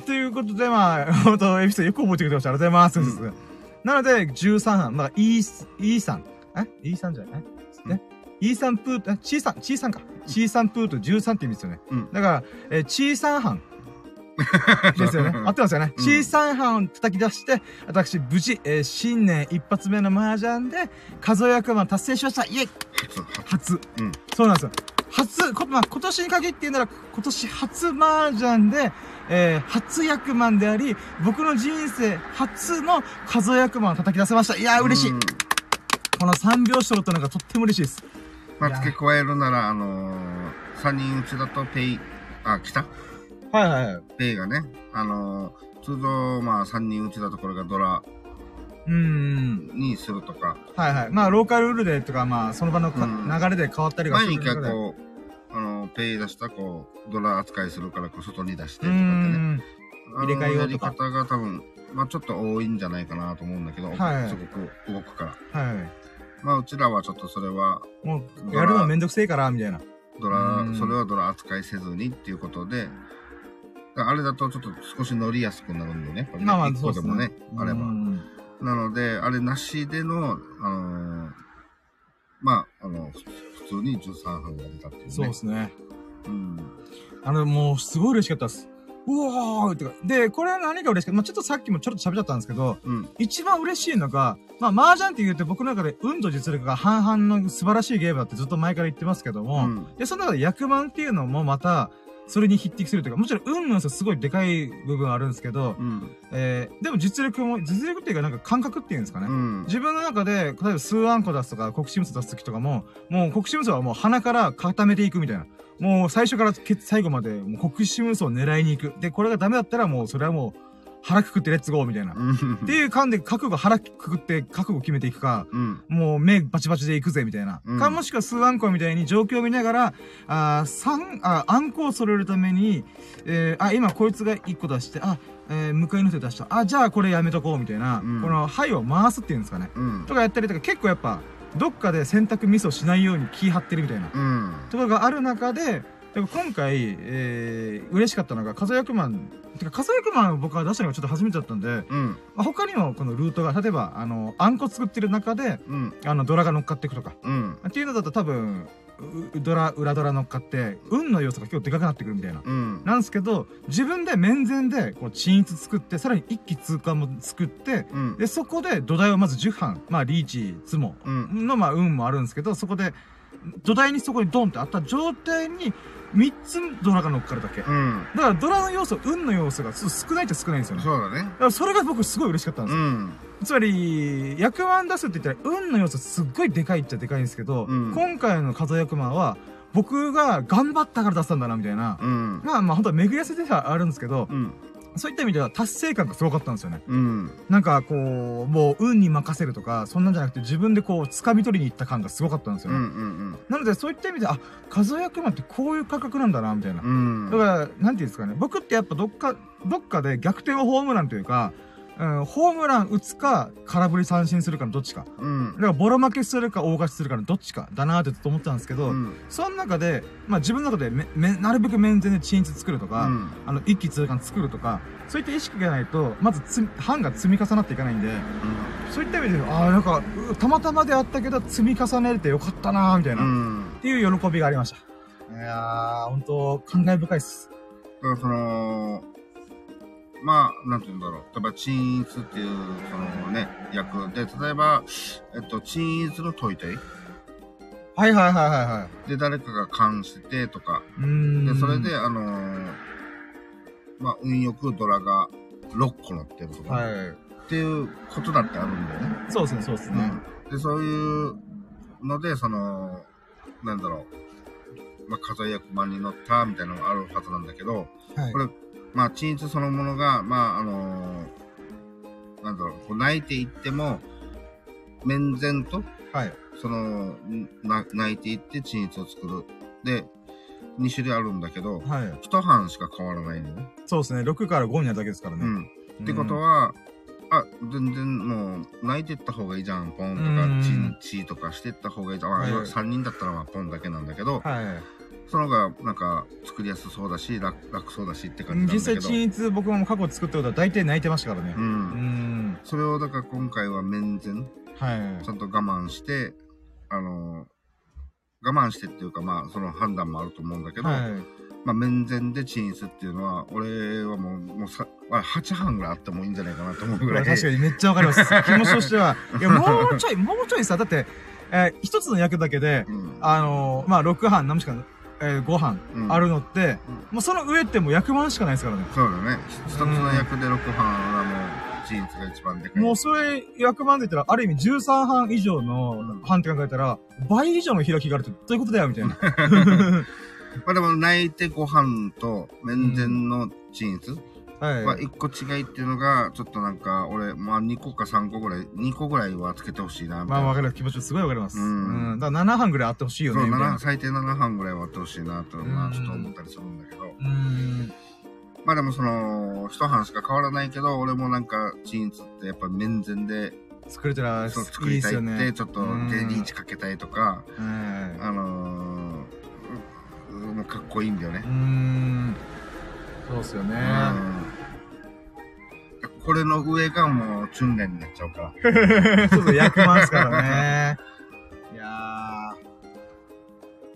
ということで、まあ、本当エピソードよく覚えてくれてました。ありがとうございます。うんなので、13班。まあ、E、E さん。え ?E さんじゃない？ね。E さんプート、え、チーさん、チーさんか。チーさんプート13って意味ですよね。うんだから、えー、チーさん班。ですよね。合ってますよね。うんチーさん班を叩き出して、私、無事、えー新年一発目の麻雀で、数え役満達成しました。イェイ。初。うんそうなんですよ。初、こまあ、今年に限って言うなら、今年初麻雀で、えー、初役満であり、僕の人生初の数え役満を叩き出せました。いやー、嬉しい。うんこの3拍子取るとのがとっても嬉しいです。まあ、付け加えるなら、あのー、3人打ちだとペイ、あ、来た？はいはいはい。ペイがね、あのー、通常、まあ、3人打ちだとこれがドラうーん。にするとか、はいはい。まあ、ローカルルールでとか、まあ、その場のか、うん流れで変わったりがす前にるので。一回こう、あのー、ペイ出したこう、ドラ扱いするから、こう、外に出してとかってね。入れ替えようとかやり方が多分、まあ、ちょっと多いんじゃないかなと思うんだけど、はいすごく動くから。はまあ、うちらはちょっとそれは、い。もう、やるのめんどくせえから、みたいな。ドラうん、それはドラ扱いせずにっていうことで、あれだとちょっと少し乗りやすくなるんでね。まあまあ一個でもね、あれば。うんなので、あれなしでの、あのーまあ、あの、ふ普通に13班が出たっていうね。そうですね。うん。あの、もう、すごい嬉しかったです。うわーってか。で、これは何が嬉しかったまあちょっとさっきもちょっと喋っちゃったんですけど、うん。一番嬉しいのが、まあ、麻雀って言うと僕の中で運と実力が半々の素晴らしいゲームだってずっと前から言ってますけどうも、ん。で、その中で役満っていうのもまた、それに匹敵するというか、もちろん運の良さすごいでかい部分はあるんですけど、うん。えー、でも実力も、実力っていうかなんか感覚っていうんですかね。うん。自分の中で、例えば数あんこ出すとか、国士無双出すときとかも、もう国士無双はもう鼻から固めていくみたいな。もう最初からけ最後まで、もう国士無双を狙いに行く。で、これがダメだったらもうそれはもう腹くくってレッツゴーみたいな。うん。っていう感で覚悟腹くくって覚悟決めていくか、うん。もう目バチバチで行くぜみたいな。うんか、もしくは数あんこみたいに状況を見ながら、あー三、あ、あんこを揃えるために、えー、あ、今こいつが一個出して、あ、えー、向かいの手出した。あ、じゃあこれやめとこうみたいな、うんこの、はいを回すっていうんですかね。うん。とかやったりとか、結構やっぱ、どっかで選択ミスをしないように気張ってるみたいな。うん。ところがある中で、でも今回、えー、嬉しかったのが、数え役満、てか数え役満を僕は出したのがちょっと初めてだったんで、うん。まあ、他にもこのルートが、例えば、あの、あんこ作ってる中で、うん。あの、ドラが乗っかっていくとか。うん。っていうのだと多分、うドラ、裏ドラ乗っかって、運の要素が結構でかくなってくるみたいな。うん。なんですけど、自分で面前で、こう、鎮一作って、さらに一気通過も作って、うん。で、そこで土台をまず10班、まあ、リーチ、ツモうん。の、まあ、運もあるんですけど、そこで、土台にそこにドンってあった状態に、3つドラが乗っかるだけ。だうん。から、ドラの要素、運の要素が少ないっちゃ少ないんですよね。だそうだね。から、それが僕すごい嬉しかったんですようん。つまり、役満出すって言ったら、運の要素すっごいでかいっちゃでかいんですけど、うん今回の数役満は、僕が頑張ったから出したんだな、みたいな。うん。まあまあ、本当は巡り合わせではあるんですけど、うん。そういった意味では達成感がすごかったんですよね。うん。なんかこう、もう運に任せるとか、そんなんじゃなくて自分でこう、掴み取りに行った感がすごかったんですようん。うね。ん。なので、そういった意味で、あ、数役満ってこういう価格なんだな、みたいな。うん。だから、なんていうんですかね。僕ってやっぱどっか、どっかで逆転をホームランというか、うん、ホームラン打つか、空振り三振するかのどっちか。うんだ。から、ボロ負けするか、大勝ちするかのどっちかだなーってずっと思ってたんですけど、うん。その中で、まあ自分の中でめ、め、なるべく面前で鎮一作るとか、うんあの、一気通貫作るとか、そういった意識がないと、まずつ、班が積み重なっていかないんで、そういった意味で、ああ、なんか、うたまたまであったけど、積み重ねれてよかったなーみたいな、っうん。ていう喜びがありました。いやー、ほんと、感慨深いっす。だからその、まあ、なんて言うんだろう。例えば、鎮一っていう、そのね、役で、例えば、えっと、鎮一の問いたい。はいはいはいはいはい。で、誰かが関してとか。うーん。で、それで、、あのーまあ、運よくドラが6個乗ってるとか、はい。っていうことだってあるんだよね。そうですね、そうですね。で、そういうので、その、なんだろう。まあ、数え役満に乗ったみたいなのがあるはずなんだけど、はいこ。れ、まあ、鎮一そのものが、まあ、あのーなんだろう、こう泣いていっても、面前と、はい。その、な泣いていって鎮一を作る。で、2種類あるんだけど、はい。一班しか変わらないのね。そうですね。6から5になるだけですからね。うん。ってことは、あ、全然もう、泣いてった方がいいじゃん、ポンとかうん、チンチとかしてった方がいいじゃん。まあはい3人だったらまあポンだけなんだけど、はい。その方がなんか作りやすそうだし、楽楽そうだしって感じなんだけど。実際、均一僕も過去作ったことは大体泣いてましたからねう。。うんん。それをだから今回は面前、はいちゃ。んと我慢して、あの、我慢してっていうかまあその判断もあると思うんだけど、はい。まあ面前でチンスっていうのは、俺はもう、もうさ、あ8班ぐらいあってもいいんじゃないかなと思うぐらい。確かにめっちゃわかります。気持ちとしては。いや、もうちょい、もうちょいさ、だって、えー一つの役だけで、うん。あのーまあ、6班、何しか、えー、5班うんあるのって、うんもうその上ってもう役満しかないですからね。そうだね。一つの役で6班はもう、チンスが一番でかい。もうそれ、役満で言ったら、ある意味13班以上の班って考えたら、倍以上の開きがあるってどういうことだよ、みたいな。まあでも、泣いてご飯と面前のチンスはい。は一個違いっていうのが、ちょっとなんか、俺、まあ2個か3個ぐらい、2個ぐらいはつけてほしいな、みたいな。まあ、わかる気持ちすごいわかります。ううんん。だから7班ぐらいあってほしいよね、そう、みたいな7。最低7班ぐらいはあってほしいなと、まうんあちょっと思ったりするんだけど。うん。まあでもその、一班しか変わらないけど、俺もなんか、チンスってやっぱ面前で、作れたら、そう作りたいって。ちょっとうんデリーチかけたいとか、はいあのー、うもうかっこいいんだよねう。ん。そうっすよね。うんこれの上がもう、訓練になっちゃうから。そうそう、役満ですからね。いや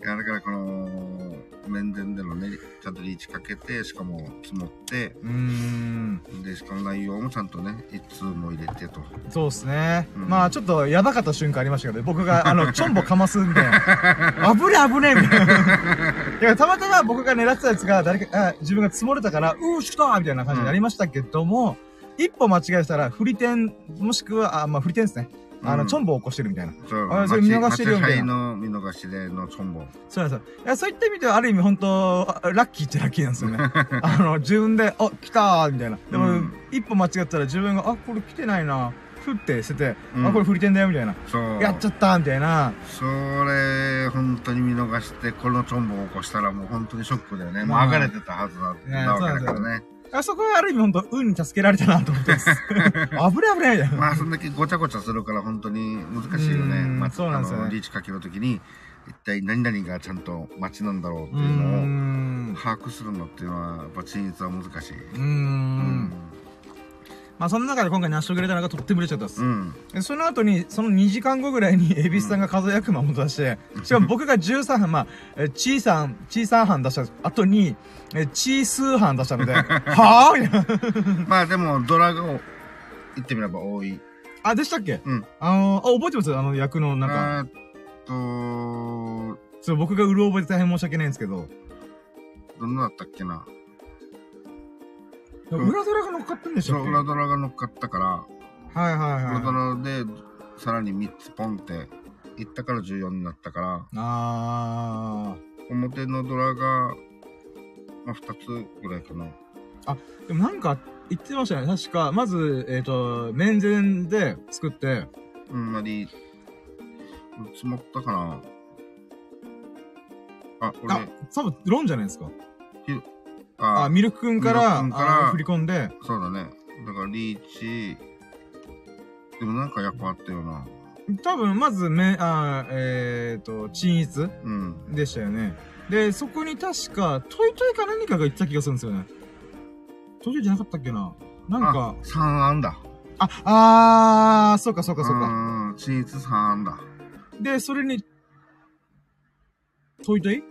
いや、だからこの、面前でのね、ちゃんとリーチかけて、しかも積もって、ー。うーん。で、しかも内容もちゃんとね、一通も入れてと。そうですね。うんまあ、ちょっとやばかった瞬間ありましたけど、僕が、あの、チョンボかますんで、あぶねあぶねみたいな。いや、たまたま僕が狙ってたやつが、誰か、あ自分が積もれたから、うー、しったみたいな感じになりましたけども、一歩間違えたら、振り点、もしくは、あ、まあ、振り点ですね。あの、うんチョンボを起こしてるみたいな。そうあそれ見逃してるよみたいなな。の見逃しでのチョンボ。そうなんですよ。いや、そういった意味では、ある意味本当あラッキーっちゃラッキーなんですよね。あの、自分で、あ、来たーみたいな。でも、うん一歩間違ったら自分が、あ、これ来てないなふって捨てて、うんあ、これ振り点だよ、みたいな。そう。やっちゃったみたいな。それ、本当に見逃して、このチョンボを起こしたらもう本当にショックだよね。もうまあ上がれてたはずだねなわけだからね。あそこはある意味本当運に助けられたなと思ってます。危ね危ねみたいな。まあ、そんだけごちゃごちゃするから本当に難しいよね。うんまあ、そうなんですよねリーチかけるときに、一体何々がちゃんと待ちなんだろうっていうのをん。把握するのっていうのは、やっぱ陳述は難しい。うーん。まあその中で今回成し遂げれたのがとっても嬉しかったですう。ん。でその後に、その2時間後ぐらいに、エビスさんが数え役満を出して、しかも僕が13班、まあ、えチーさん、チーさん班出した後に、えチースー班出したので、はぁみたいな。まあでも、ドラが言ってみれば多い。あ、でしたっけ？うん。あのあ、覚えてます？あの役のなんか、えーっと、そう、僕がうる覚えて大変申し訳ないんですけど、どんなだったっけな？ん裏ドラが乗っかってんでしょ裏ドラが乗っかったから、はいはい裏ドはい。ラでさらに3つポンっていったから14になったから、あ表のドラが、まあ、2つぐらいかな。ー。でもなんか言ってましたね。確か、まず、えっ、と、面前で作って、うん、まり、積もったかな。あ、俺、あ、多分、ロンじゃないですか。ああ、ミルク君から、ミルク君からあ振り込んで、そうだね。だからリーチ、でもなんか役あったよな。多分、まず、め、あえっ、と、均一うん。でしたよね。で、そこに確か、トイトイか何かが言ってた気がするんですよね。トイトイじゃなかったっけななんか、3安だ。あ、あー、そうかそうかそうか。うん、チーズ3安だ。で、それに、トイトイ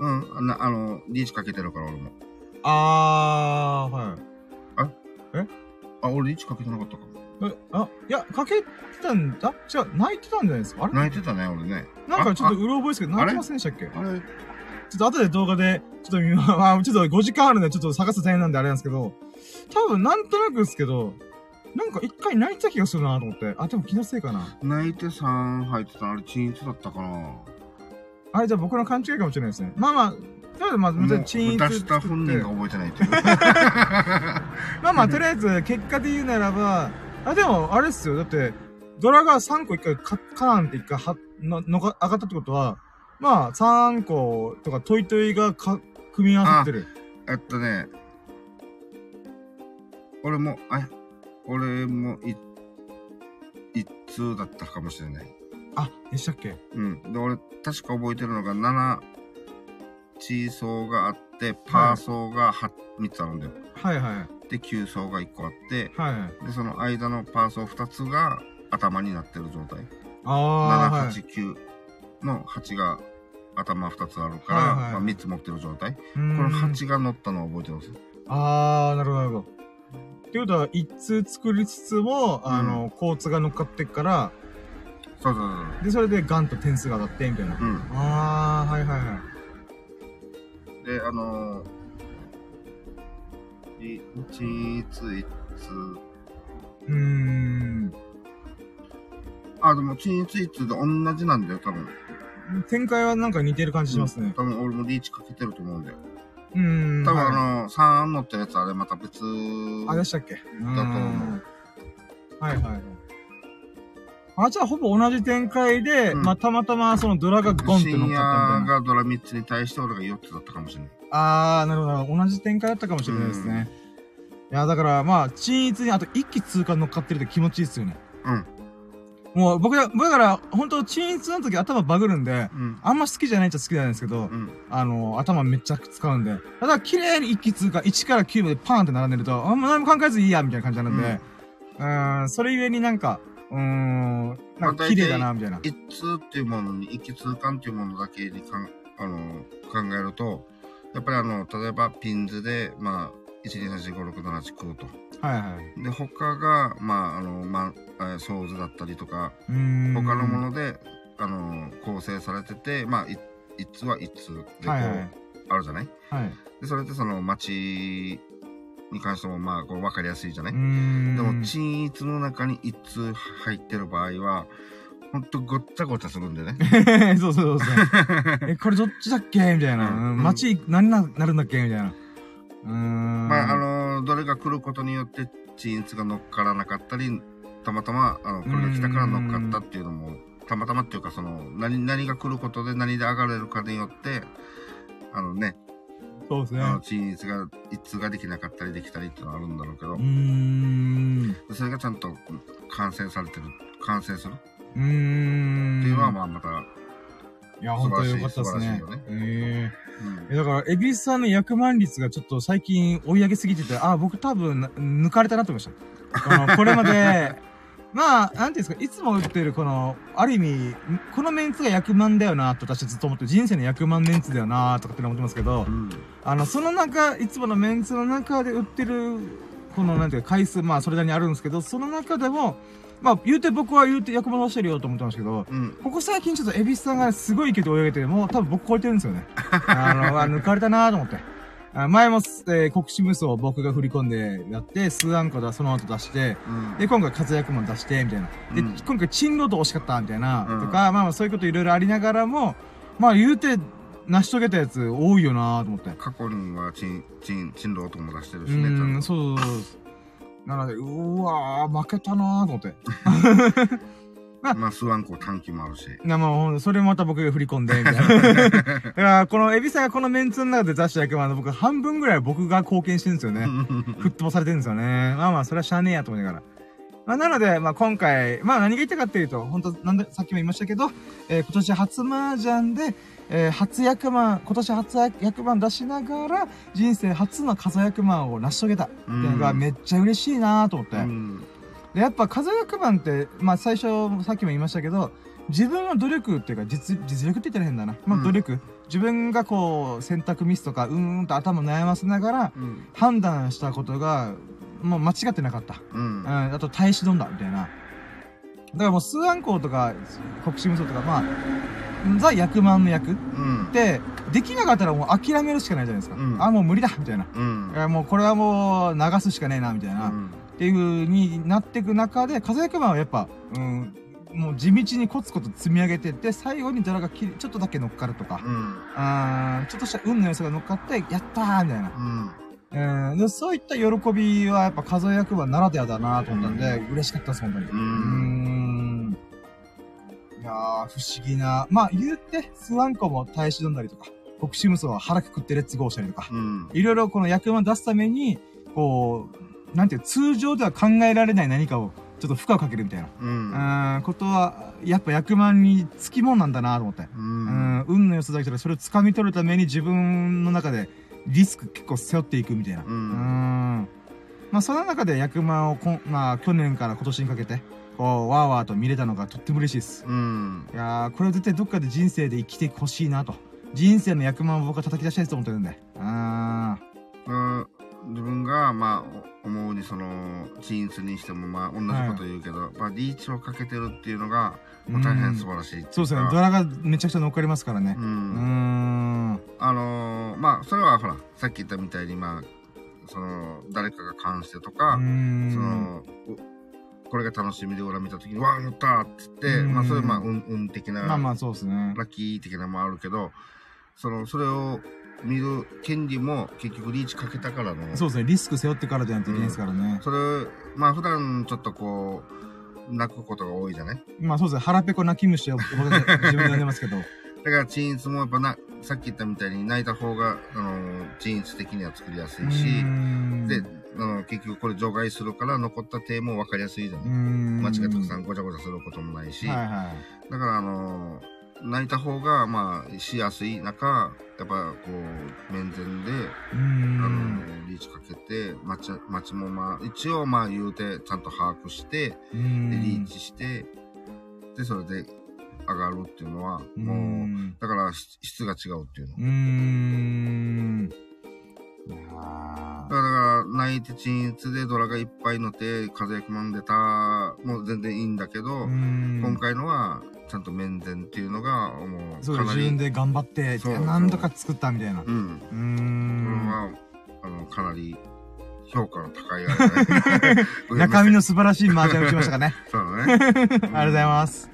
うん、なあの、リーチかけてるから俺も。あー、はい。あ、俺リーチかけてなかったか。え、あ、いや、かけてたんだ違う、泣いてたんじゃないですか？あれ？泣いてたね、俺ね。なんかちょっとあうろ覚えですけど、あ泣いてませんでしたっけ？ちょあれ、っと後で動画で、ちょっと見ま、まあ、ちょっと5時間あるんで、ちょっと探す大変なんであれなんですけど、多分なんとなくですけど、なんか一回泣いてた気がするなと思って。あ、でも気のせいかな。泣いて3入ってたのあれ、チーズだったかな。あれ、じゃあ僕の勘違いかもしれないですね。まあまあ、とりあえずまあ、もうチーン出した本人が覚えてないっていう。まあまあ、とりあえず、結果で言うならば、あ、でも、あれっすよ。だって、ドラが3個一回カカーンって一回は、の、のが、上がったってことは、まあ、3個とかトイトイがか、組み合わさってる。えっとね、俺も、あ、俺もい、一通だったかもしれない。あ、でしたっけ？うん。で、俺、確か覚えてるのが、7、チー層があって、パー層がは3つあるんだよ。はいはい。で、9層が1個あって、はいはい。で、その間のパー層2つが頭になってる状態。ああ、7、はい。8、9の8が頭2つあるから、はいはいまあ、3つ持ってる状態。ここの8が乗ったのを覚えてます。あー、なるほど、なるほど。ってことは、一通作りつつも、あの、コーツが乗っかってっから、そうそうそうで、それでガンと点数が上がって、みたいな。そう。うん。あー、はいはいはい。で、あのー、い一つ一つ。うーん。あ、でも、チーツイツで同じなんだよ、多分。展開はなんか似てる感じしますね。多分、俺もリーチかけてると思うんだよ。うーん。多分、はいあの、3乗ってるやつ、あれまた別。あ、でしたっけ？だと思うはいはいはい。あ、じゃあほぼ同じ展開で、うんまあたまたまそのドラがゴンって乗っかったみたいな。がドラ3つに対して俺が4つだったかもしれない。あー、なるほどなるほど。同じ展開だったかもしれないですね。いや、だからまあ、均一にあと一気通過乗っかってるって気持ちいいっすよね。うん。もう僕だ、僕だから、本当均一の時頭バグるんで、うん。あんま好きじゃないっちゃ好きじゃないんですけど、うん。ああの、頭めっちゃ使うんで。ただ、綺麗に一気通過、1から9までパーンって並んでると、あんま何も考えずいいや、みたいな感じになるんで、うーん、それゆえになんか、うーん、なんか綺麗だな、みたいな。一通っていうものに、一気通貫っていうものだけにかん、あの、考えると、やっぱりあの、例えばピンズで、まあ、1、2、8、5、6、7、8、9と。はいはい。で、他が、まあ、あの、まあ、えーソーズだったりとか。他のもので、あの、構成されてて、まあ、い一通は一通でこう、はいはいあるじゃない？はい。で、それってその街に関しても、まあ、こう、わかりやすいじゃなうい。でも、均一の中に一通入ってる場合は、ほんとごっちゃごちゃするんでね。そうそうそう。え、これどっちだっけ？みたいな。うんうん街、何な、なるんだっけ？みたいな。うーん。まあ、あの、どれが来ることによって、均一が乗っからなかったり、たまたま、あの、これが来たから乗っかったっていうのも、たまたまっていうか、その、何、何が来ることで何で上がれるかによって、あのね、そうですね。あの、均一が、一通ができなかったりできたりっていうのはあるんだろうけどうー、ん。それがちゃんと完成されてる、完成する？っうーん。ていうのは、まあ、また、いや、本当に良かったですねね。えうんえだから、エビスさんの役満率がちょっと最近追い上げすぎてて、あ、僕多分な抜かれたなと思いました。これまで、まあ、なんていうんですか、いつも売ってるこの、ある意味、このメンツが役満だよな、と私はずっと思ってる、人生の役満メンツだよな、とかって思ってますけどう、ん。あの、その中、いつものメンツの中で売ってる、この、なんていうか、回数、まあ、それなりにあるんですけど、その中でも、まあ、言うて僕は言うて役満出してるよと思ってましたけど、うん。ここ最近ちょっとエビスさんがすごい勢いで追い上げて、もう多分僕超えてるんですよね。あの、あ抜かれたなーと思って。あ前も、えー、国士無双僕が振り込んでやって、数アンコだ、その後出して、うん。で、今回活躍も出して、みたいな。で、うん今回珍ロード惜しかった、みたいな、うんとか、まあまあそういうこといろいろありながらも、まあ言うて、成し遂げたやつ多いよなーと思って。過去には、チン、チン、チンローとも出してるうしね。ちゃーん、そうそうそう。なので、うわー、負けたなーと思って。まあ、スワンコ短期もあるし。な、まあそれまた僕が振り込んで、みたいな。だから、このエビさんがこのメンツの中で出した役は、僕半分ぐらい僕が貢献してるんですよね。吹っ飛ばされてるんですよね。まあまあ、それはしゃあねえやと思いながら。まあ、なので、まあ今回、まあ何が言いたかっていうと、本当なんで、さっきも言いましたけど、えー今年初麻雀で、えー初役満、今年初役満出しながら、人生初の数役満を成し遂げたっていうのがめっちゃ嬉しいなと思って。うん。で、やっぱ数役満って、まあ最初、さっきも言いましたけど、自分の努力っていうか実、実力って言ったら変だな。まあうん努力。自分がこう、選択ミスとか、うーんと頭悩ませながら、うん。判断したことが、もう間違ってなかった。うんうん、。あと耐え忍んだ、みたいな。だからもう、数案校とか、国士無双とか、まあ、ザ・役満の役っうん。て、できなかったらもう諦めるしかないじゃないですか。うんあ、もう無理だみたいな。うんもうこれはもう流すしかねえな、みたいな。っうんていう風になっていく中で、風役満はやっぱ、うん、もう地道にコツコツ積み上げてって、最後にドラがきちょっとだけ乗っかるとか、うん。あーちょっとした運の良さが乗っかって、やったーみたいな。うん。うん、でそういった喜びはやっぱ数役場ならではだなと思ったんで、嬉しかったです、本当に。ううん。いやー、不思議な。まあ、言って、スワンコも大使飲んだりとか、国士無双は腹くくってレッツゴーしたりとか、うん。いろいろこの役満出すために、こう、なんていう、通常では考えられない何かを、ちょっと負荷をかけるみたいな。う。うんことは、やっぱ役満につきもんなんだなと思って。う。うんん、運の良さだけど、それを掴み取るために自分の中でリスク結構背負っていくみたいな。うんんまあ、その中で役満をこん、まあ、去年から今年にかけて、こう、わーわーと見れたのがとっても嬉しいです。うん。いやー、これは絶対どっかで人生で生きてほしいなと。人生の役満を僕は叩き出したいと思ってるんで。あうん自分が、まあ、お思うに、その、ジーにしても、まあ、同じこと言うけど、まあ、リーチをかけてるっていうのが、ーまあ、大変素うん晴らしいそうですね。ドラがめちゃくちゃ乗っかりますからねう。。うん。あのーまあ、それはほら、さっき言ったみたいに、まあ、その、誰かが関してとか、その、うこれが楽しみで俺ら見たときに、わあ、乗ったっつって、うんまあ、それまあ、運、運的な、まあまあそうですね。ラッキー的なのもあるけど、その、それを見る権利も結局リーチかけたからの、そうですね。リスク背負ってからじゃないといけないですからね。それ、まあ、普段ちょっとこう、泣くことが多いじゃない？まあそうですね。腹ペコ泣き虫を僕は自分で呼んでますけど。だから、チーもやっぱな、さっき言ったみたいに泣いた方が、あの、チーンズ的には作りやすいし、で、あの、結局これ除外するから残った手も分かりやすいじゃない？間間違いたくさんごちゃごちゃすることもないし、はいはい。だからあの泣いた方がまあしやすい中やっぱこう面前で、うあん。のリーチかけて町町もまあ一応まあ言うてちゃんと把握してうでん。リーチしてでそれで上がるっていうのはうもうんだから質質が違うっていうの。うーん。だから、泣いて鎮痛でドラがいっぱい乗って、風役満出た、もう全然いいんだけど、ー今回のは、ちゃんと面前っていうのが、もう、そうかなり、自分で頑張ってそうそう何とか作ったみたいな。う。うん。ーこれんは、あの、かなり、評価の高いあれ。だね中身の素晴らしい麻雀を打ちましたかね。そうだね。ありがとうございます。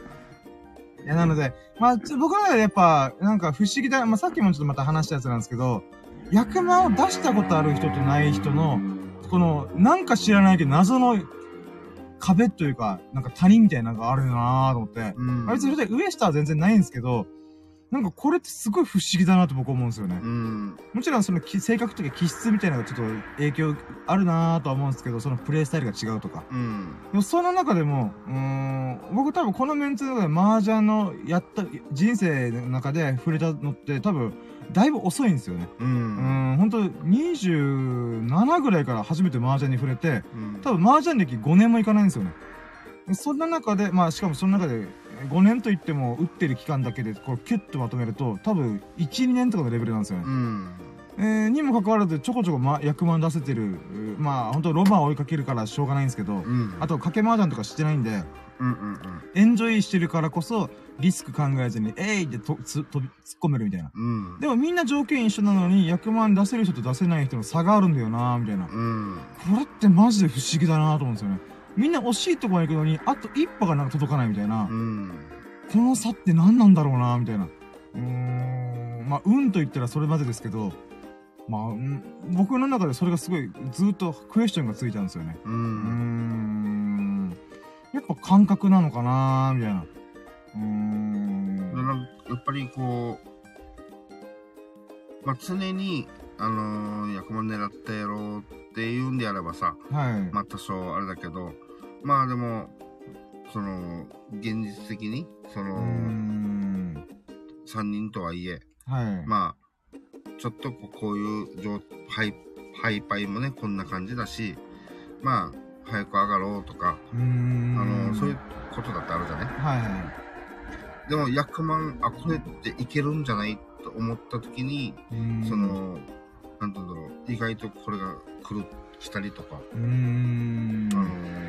いやなのでまあちょ僕の中でやっぱなんか不思議だまあさっきもちょっとまた話したやつなんですけど役満を出したことある人とない人のこのなんか知らないけど謎の壁というかなんか谷みたいなのがあるなぁと思ってうん。あいつそれで上下は全然ないんですけど、なんかこれってすごい不思議だなと僕思うんですよね。うん。もちろんそのき性格とか気質みたいなのがちょっと影響あるなぁとは思うんですけど、そのプレイスタイルが違うとか。うん。でもその中でも、うーん、僕多分このメンツの中で麻雀のやった、人生の中で触れたのって多分、だいぶ遅いんですよね。う。うんーん、ほんと27ぐらいから初めて麻雀に触れて、うん多分麻雀歴5年もいかないんですよね。でそんな中で、まあしかもその中で5年といっても打ってる期間だけでこうキュッとまとめると多分1、2年とかのレベルなんですよね。うん。えーにもかかわらずちょこちょこ、ま、役満出せてる、まあ本当ロマンを追いかけるからしょうがないんですけど、うん。あと賭け麻雀とかしてないんで、うんうんエンジョイしてるからこそリスク考えずに、えいってとつ飛び突っ込めるみたいな。うん。うん。でもみんな条件一緒なのに役満出せる人と出せない人の差があるんだよなみたいな。うん。これってマジで不思議だなと思うんですよね。みんな惜しいところに行くのに、あと一歩がなんか届かないみたいな。うん。この差って何なんだろうなみたいな。うーん。まあ、運と言ったらそれまでですけど、まあ、うん僕の中でそれがすごいずっとクエスチョンがついたんですよね。ううーん。ん。やっぱ感覚なのかなみたいな。うーん。やっぱりこう、まあ、常に、あのー、役満狙ってやろうっていうんであればさ、はい。まあ多少あれだけど、まあでも、その、現実的に、そうの、ーん。3人とはいえ、はい。まあ、ちょっとこうこういう状ハイ、ハイパイもね、こんな感じだし、まあ、早く上がろうとか。あの、そういうことだってあるじゃね。はいはい。でも、役満、あ、これっていけるんじゃない？と思った時に、そ、の、なんて言うんだろう、意外とこれが来る、来たりとか、うーん。あのー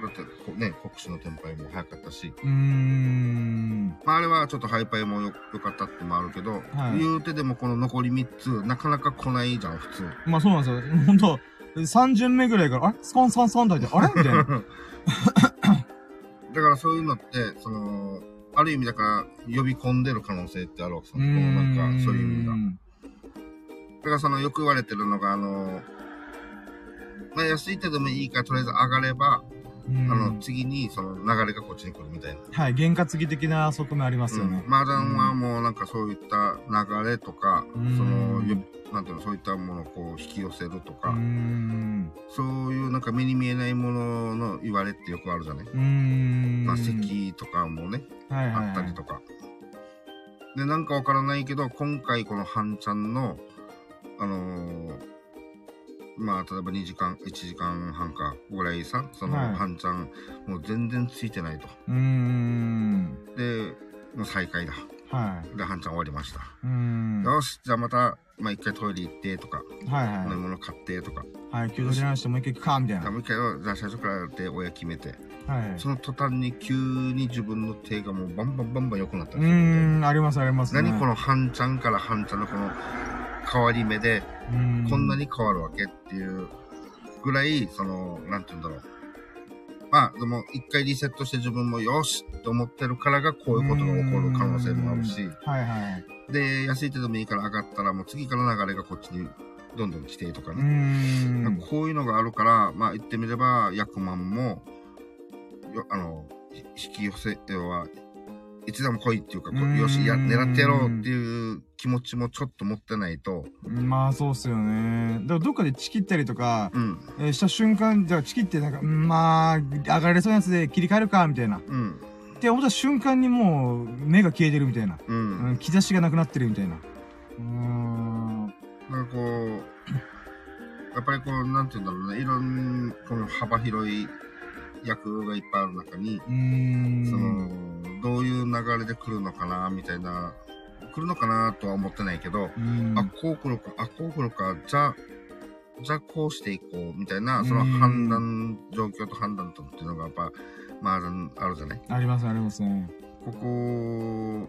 だってこね、国士の天敗も早かったし、うーん。まあ、あれはちょっとハイパイもよ良かったってのもあるけど、はい言うてでもこの残り3つ、なかなか来ないじゃん、普通。まあそうなんですよ。ほんと、3巡目ぐらいから、あれ？スコンスコンスコって、あれ？みたいな。だからそういうのって、その、ある意味だから呼び込んでる可能性ってあるわけさ。こうーのなんか、そういう意味が。ん。だからそのよく言われてるのが、あの、まあ安い手でもいいからとりあえず上がれば、うんあの、次にその流れがこっちに来るみたいな。はい。験担ぎ的な側面ありますよねうん。麻雀はもうなんかそういった流れとか、うんその、よなんていうの、そういったものをこう引き寄せるとか、うーん。そういうなんか目に見えないものの言われってよくあるじゃない、うーん。まあ、席とかもね、はいはい、はい。あったりとか。で、なんかわからないけど、今回この半ちゃんの、あのーまあ、例えば2時間、1時間半かぐらいさ、そのはい半ちゃん、もう全然ついてないと。うーん。で、もう再開だ。はい。で、半ちゃん終わりました。うーん。よし、じゃあまた、まあ一回トイレ行ってとか、はいはい。飲み物買ってとか、はい。給料出直してもう一回行くかみたいな。もう一回、じゃあ最初からやって親決めて、はい。その途端に急に自分の手がもうバンバンバンバン良くなったするみたいな。ーん。ありますあります、ね。何この半ちゃんから半ちゃんのこの変わり目で。こんなに変わるわけっていうぐらい、その、なんて言うんだろう。まあ、でも、一回リセットして自分もよしと思ってるからがこういうことが起こる可能性もあるし、はいはい。で、安い手でもいいから上がったら、もう次から流れがこっちにどんどん来てとかね。ん。こういうのがあるから、まあ言ってみれば、役満も、よあの、ひ引き寄せは、いつでも来いっていうか、こうよし、や、狙ってやろうっていう気持ちもちょっと持ってないと、まあそうっすよね。だからどっかでチキったりとか、うん、えーした瞬間、じゃあチキってなんか、うんまあ、上がれそうなやつで切り替えるか、みたいな。うん、って思った瞬間にもう、目が消えてるみたいな。う。うんん、兆しがなくなってるみたいな。うーん。なんかこう、やっぱりこう、なんて言うんだろうね、いろんな、この幅広い役がいっぱいある中に。その、どういう流れで来るのかな、みたいな、来るのかなとは思ってないけど、うん、あ、こう来るか、あ、こう来るか、じゃあ、じゃあこうしていこう、みたいな、そのうん判断、状況と判断とっていうのがやっぱ、まあ、あるじゃない？ありますありますね。ここ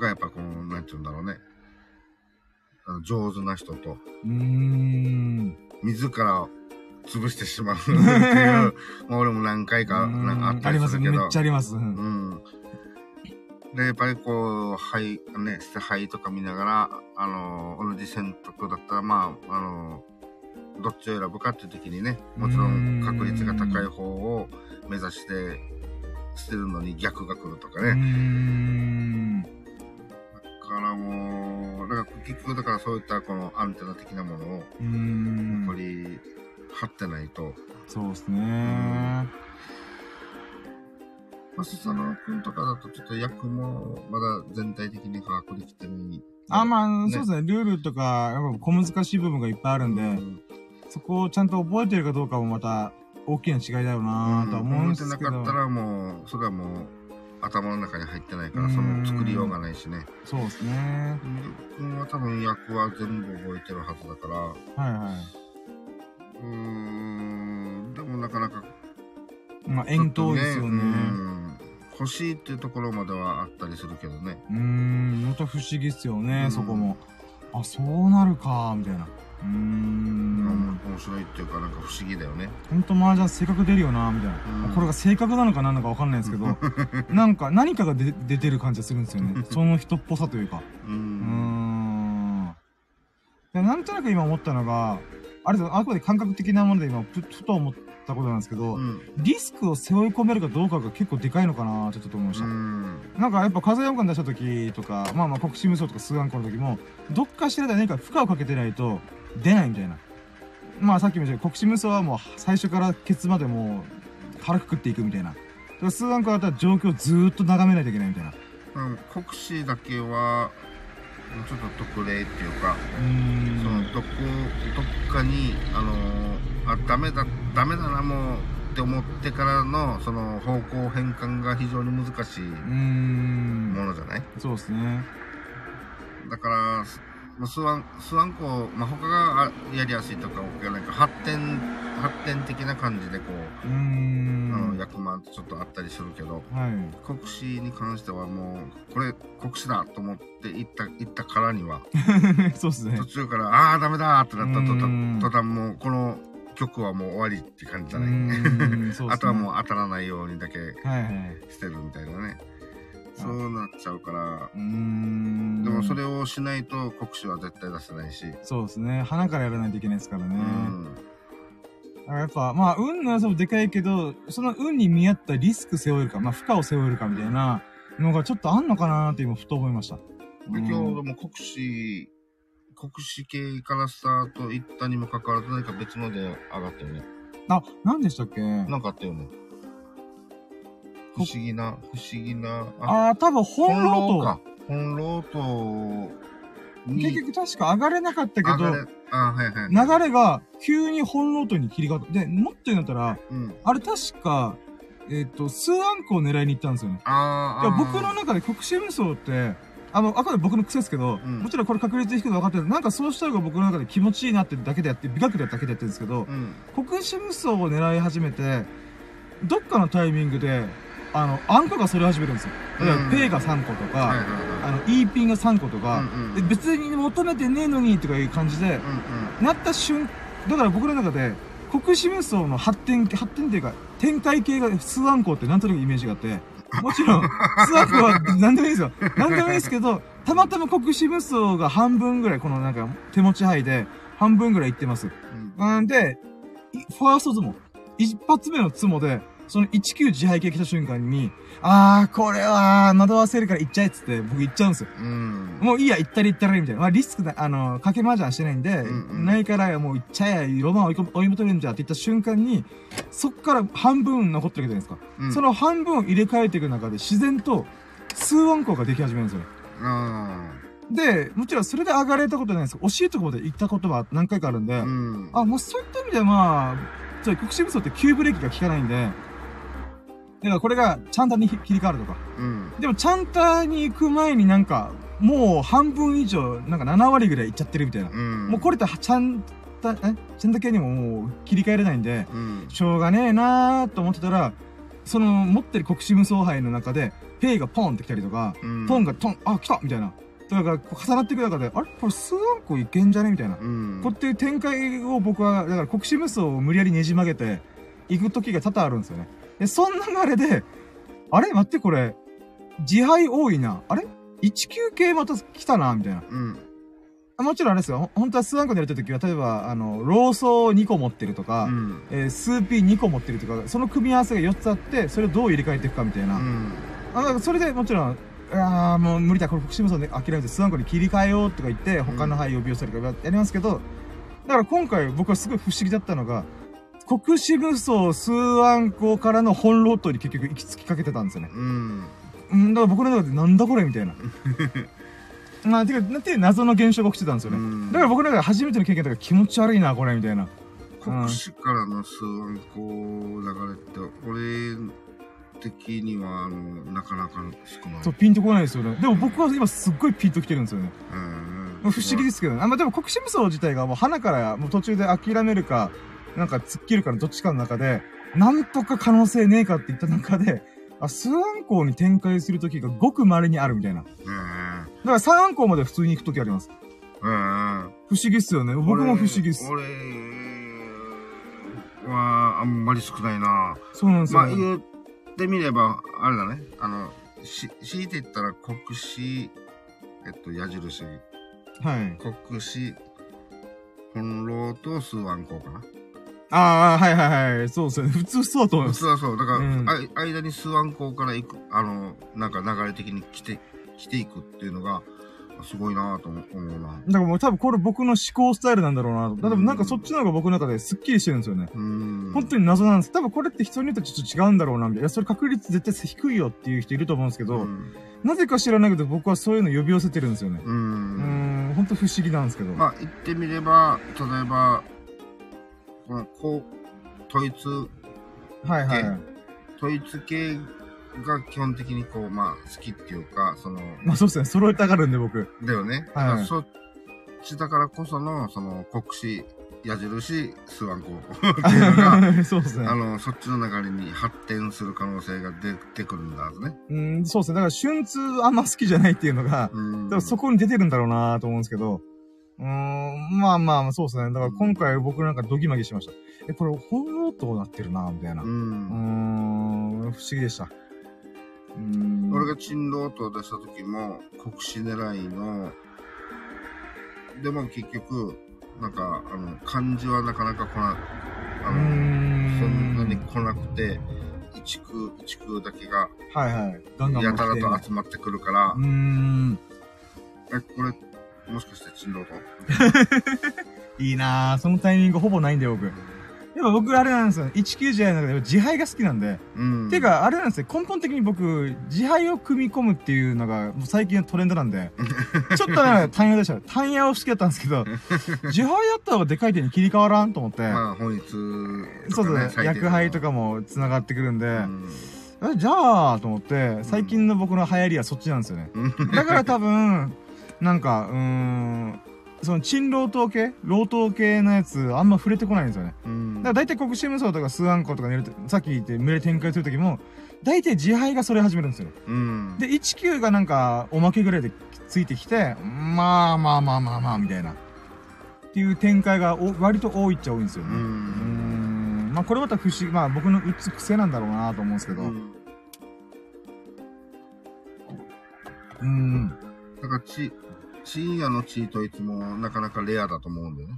がやっぱこの、なんて言うんだろうね。上手な人と、うーん。自ら潰してしまう っていう、まあ俺も何回かなんかあったありまするけどめっちゃ、あります。ううんん。で、やっぱりこう、はい、ね、捨て灰とか見ながら、あの、同じ選択だったら、まあ、あの、どっちを選ぶかっていう時にね、もちろん確率が高い方を目指して捨てるのに逆が来るとかね。ん。だからもう、だから結局だからそういったこのアンテナ的なものを、やっぱり張ってないと、そうですね。まあ、スサノ君とかだとちょっと役もまだ全体的に把握できてない。あ、まあ、ね。そうですね。ルールとか、やっぱ小難しい部分がいっぱいあるんで、うん。そこをちゃんと覚えてるかどうかもまた大きな違いだろうなとは思うんですけど。覚えてなかったらもう、それはもう、頭の中に入ってないから、そうん。の作りようがないしね。そうですね。君は多分役は全部覚えてるはずだから、はいはうまあ、遠投ですよね。欲しいっていうところまではあったりするけどね。うーん、また不思議っすよね、うんそこも。あ、そうなるか、みたいな。うんん。面白いっていうか、なんか不思議だよね。ほんと麻雀性格出るよな、みたいな。うんこれが性格なのか何なのかわかんないですけど、なんか何かが出出てる感じがするんですよね。その人っぽさというか。うん。なんとなく今思ったのが、あれですあくまで感覚的なもので今、ふふと思ったことなんですけど、うん。リスクを背負い込めるかどうかが結構でかいのかなってちょっと思いました。うん。なんかやっぱ風四巻出した時とか、まあまあ国士無双とか数暗号の時も、どっかしらで何か負荷をかけてないと出ないみたいな。まあさっきも言ったように国士無双はもう最初からケツまでもう腹くくっていくみたいな。だから数暗号だったら状況をずーっと眺めないといけないみたいな。うん国士だけは、ちょっと特例っていうか、う。そのどこどっかにあのーあダメだダメだなもうって思ってからのその方向変換が非常に難しい。ものじゃない？そうですね。だからスワンスワンコ、まあ、他があやりやすいとかなんか発展発展的な感じでこう、うーん。あの役満ちょっとあったりするけどはい。国士に関してはもうこれ国士だと思って行った行ったからには そうですね途。中からああーダメだってなった途端もうこの曲はもう終わりって感じじゃない、うーんそうっすねあとはもう当たらないようにだけはいはい。してるみたいなねそうなっちゃうからうーん。でもそれをしないと国士は絶対出せないし、そうですね。鼻からやらないといけないですからね。うんやっぱ、まあ、運の良さもでかいけど、その運に見合ったリスク背負えるか、まあ、負荷を背負えるかみたいなのがちょっとあんのかなーって今、ふと思いました。で今日でも国試、国試系からスタート行ったにもかかわらず何か別ので上がったよね。あ、何でしたっけ？なんかあったよね。不思議な、不思議な、ああ、多分本ローか。本ロート結局確か上がれなかったけど、あはいはい。流れが急に本ロートに切り替わった。で、もっと言うんだったら、うん。あれ確か、えっ、と、数アンコを狙いに行ったんですよね。あーあ僕の中で国士無双って、あの、あくまで僕の癖ですけど、うん。もちろんこれ確率低く分かってる。なんかそうした方が僕の中で気持ちいいなってだけでやって、美学でだけでやってるんですけど、うん。国士無双を狙い始めて、どっかのタイミングで、あの、アンコがそれ始めるんですよ。だからうん。ペイが3個とか、はいはいあの、E ピンが3個とか、うんうんで別に求めてねえのにとかいう感じで、なった瞬、だから僕の中で、国士無双の発展、発展っていうか、展開系が数アンコってなんとなくイメージがあって、もちろん、数アンコは何でもいいですよ。何でもいいですけど、たまたま国士無双が半分ぐらい、このなんか手持ち範囲で、半分ぐらいいってます。うん。うんで、いファーストツモ。一発目のツモで、その19自敗系来た瞬間に、あー、これは惑わせるから行っちゃえっつって僕行っちゃうんですよ。うん。もういいや、行ったり行ったらいいみたいな。まあリスクだ、あの、賭け麻雀してないんで、うんうんないからもう行っちゃえや、ロマン追い込追い求めるんじゃって言った瞬間に、そっから半分残ってるわけじゃないですか。うんその半分を入れ替えていく中で自然と数音項ができ始めるんですよね。あで、もちろんそれで上がれたことないんですけど、惜しいところまで行ったことは何回かあるんで、ーうん。あ、もうそういった意味ではまあ、ちょ、国士無双って急ブレーキが効かないんで、だからこれがチャンタに切り替わるとか。うん。でもチャンタに行く前になんか、もう半分以上、なんか7割ぐらい行っちゃってるみたいな。うん。もうこれってチャンタ、えチャンタ系にももう切り替えれないんで、うん。しょうがねえなーと思ってたら、その持ってる国士無双杯の中で、ペイがポンって来たりとか、うん。ポンがトン、あ、来たみたいな。だから、重なっていく中で、あれ？これ数アンコいけんじゃねみたいな。うん。こうっていう展開を僕は、だから国士無双を無理やりねじ曲げて、行く時が多々あるんですよね。で、そんな流れで、あれ？待ってこれ、自敗多いな。あれ ?19 系また来たなみたいな。うん。あもちろんあれですよ。ほ本当は四暗刻でやってる時は、例えば、あの、ローソー2個持ってるとか、うん。えースーピー2個持ってるとか、その組み合わせが4つあって、それをどう入れ替えていくかみたいな。うん。あそれでもちろん、ああ、もう無理だ、これ、国士無双で諦めて、四暗刻に切り替えようとか言って、他の牌呼び寄せるとかやりますけど、だから今回僕はすごい不思議だったのが、国士無双四暗刻からの混老頭に結局行き着きかけてたんですよね。うん。うん、だから僕の中でなんだこれみたいな。まあ、てか、なんていう謎の現象が起きてたんですよね。うんだから僕の中で初めての経験だから気持ち悪いな、これ、みたいな。国士からの数案こう流れって、俺的には、あの、なかなか少ない。そう、ピンとこないですよね。でも僕は今すっごいピンときてるんですよね。うん。不思議ですけどね。あ、まあ、でも国士無双自体がもう花からもう途中で諦めるか、なんか突っ切るかのどっちかの中で、なんとか可能性ねえかって言った中で、あ、数暗号に展開するときがごく稀にあるみたいな。だかうん。ら3暗号まで普通に行くときあります。うん。不思議っすよね。僕も不思議っす。俺は、あんまり少ないな。そうなんですよ、ね。まあ言ってみれば、あれだね。あの、し、強いて言ったら国士、えっと、矢印、はい。国士、本老と数案校かな。ああ、はいはいはい。そうですよね。普通そうだと思います。普通はそう。だから、うん間に数案校から行く、あの、なんか流れ的に来て、来ていくっていうのが、すごいなぁと思うな。だからもう多分これ僕の思考スタイルなんだろうなと。多分なんかそっちの方が僕の中ですっきりしてるんですよね。うん。本当に謎なんです。多分これって人によってちょっと違うんだろうな、みたいな。いや、それ確率絶対低いよっていう人いると思うんですけど、うん。なぜか知らないけど僕はそういうの呼び寄せてるんですよね。う。うんーん、本当不思議なんですけど。まあ、言ってみれば、例えば、この、こう、統一、はいはい。統一系が基本的にこう、まあ、好きっていうか、その、まあそうですね。揃えたがるんで僕。だよね。はいだからそっちだからこその、その、国士、矢印、スワンコっていうのが、そうですねあ。の、そっちの流れに発展する可能性が出てくるんだはずね。うん、そうですね。だから春通あんま好きじゃないっていうのが、うん。だからそこに出てるんだろうなと思うんですけど、うーん、まあまあ、そうですね。だから今回僕なんかドギマギしました。え、これ本ロートなってるなみたいな。う。うんーん、不思議でした。うーん。俺が珍老と出した時も、国士狙いの、でも結局、なんか、あの、漢字はなかなか来な、あの、ん。そんなに来なくて、一区、一区だけが、はいはい。ガンガンやたらと集まってくるからうー、ん。え、これ、もしかして珍道と いいなぁ。そのタイミングほぼないんだよ、僕。やっぱ僕あれなんですよ。19時の中で自敗が好きなんで。うん。ていうか、あれなんですよ。根本的に僕、自敗を組み込むっていうのが、もう最近のトレンドなんで。ちょっとね、単野でした。単野を好きだったんですけど、自敗やった方がでかい手に切り替わらんと思って。まあ、本日そうそう、ね薬杯とかも繋がってくるんで、うんえじゃあ、と思って、最近の僕の流行りはそっちなんですよね。だから多分、なんか、うーん、その、鎮老頭系？老頭系のやつ、あんま触れてこないんですよね。うんだから大体国士無双とかスワンコとか寝ると、さっき言って群れ展開するときも、大体自敗がそれ始めるんですよ。うん。で、19がなんか、おまけぐらいでついてきて、まあまあまあまあまあ、みたいな。っていう展開がお割と多いっちゃ多いんですよね。うん。ん。まあこれまた不思議、まあ僕の打つ癖なんだろうなと思うんですけど。ううん。だから、チ、チーヤのチートいつもなかなかレアだと思うんだよね。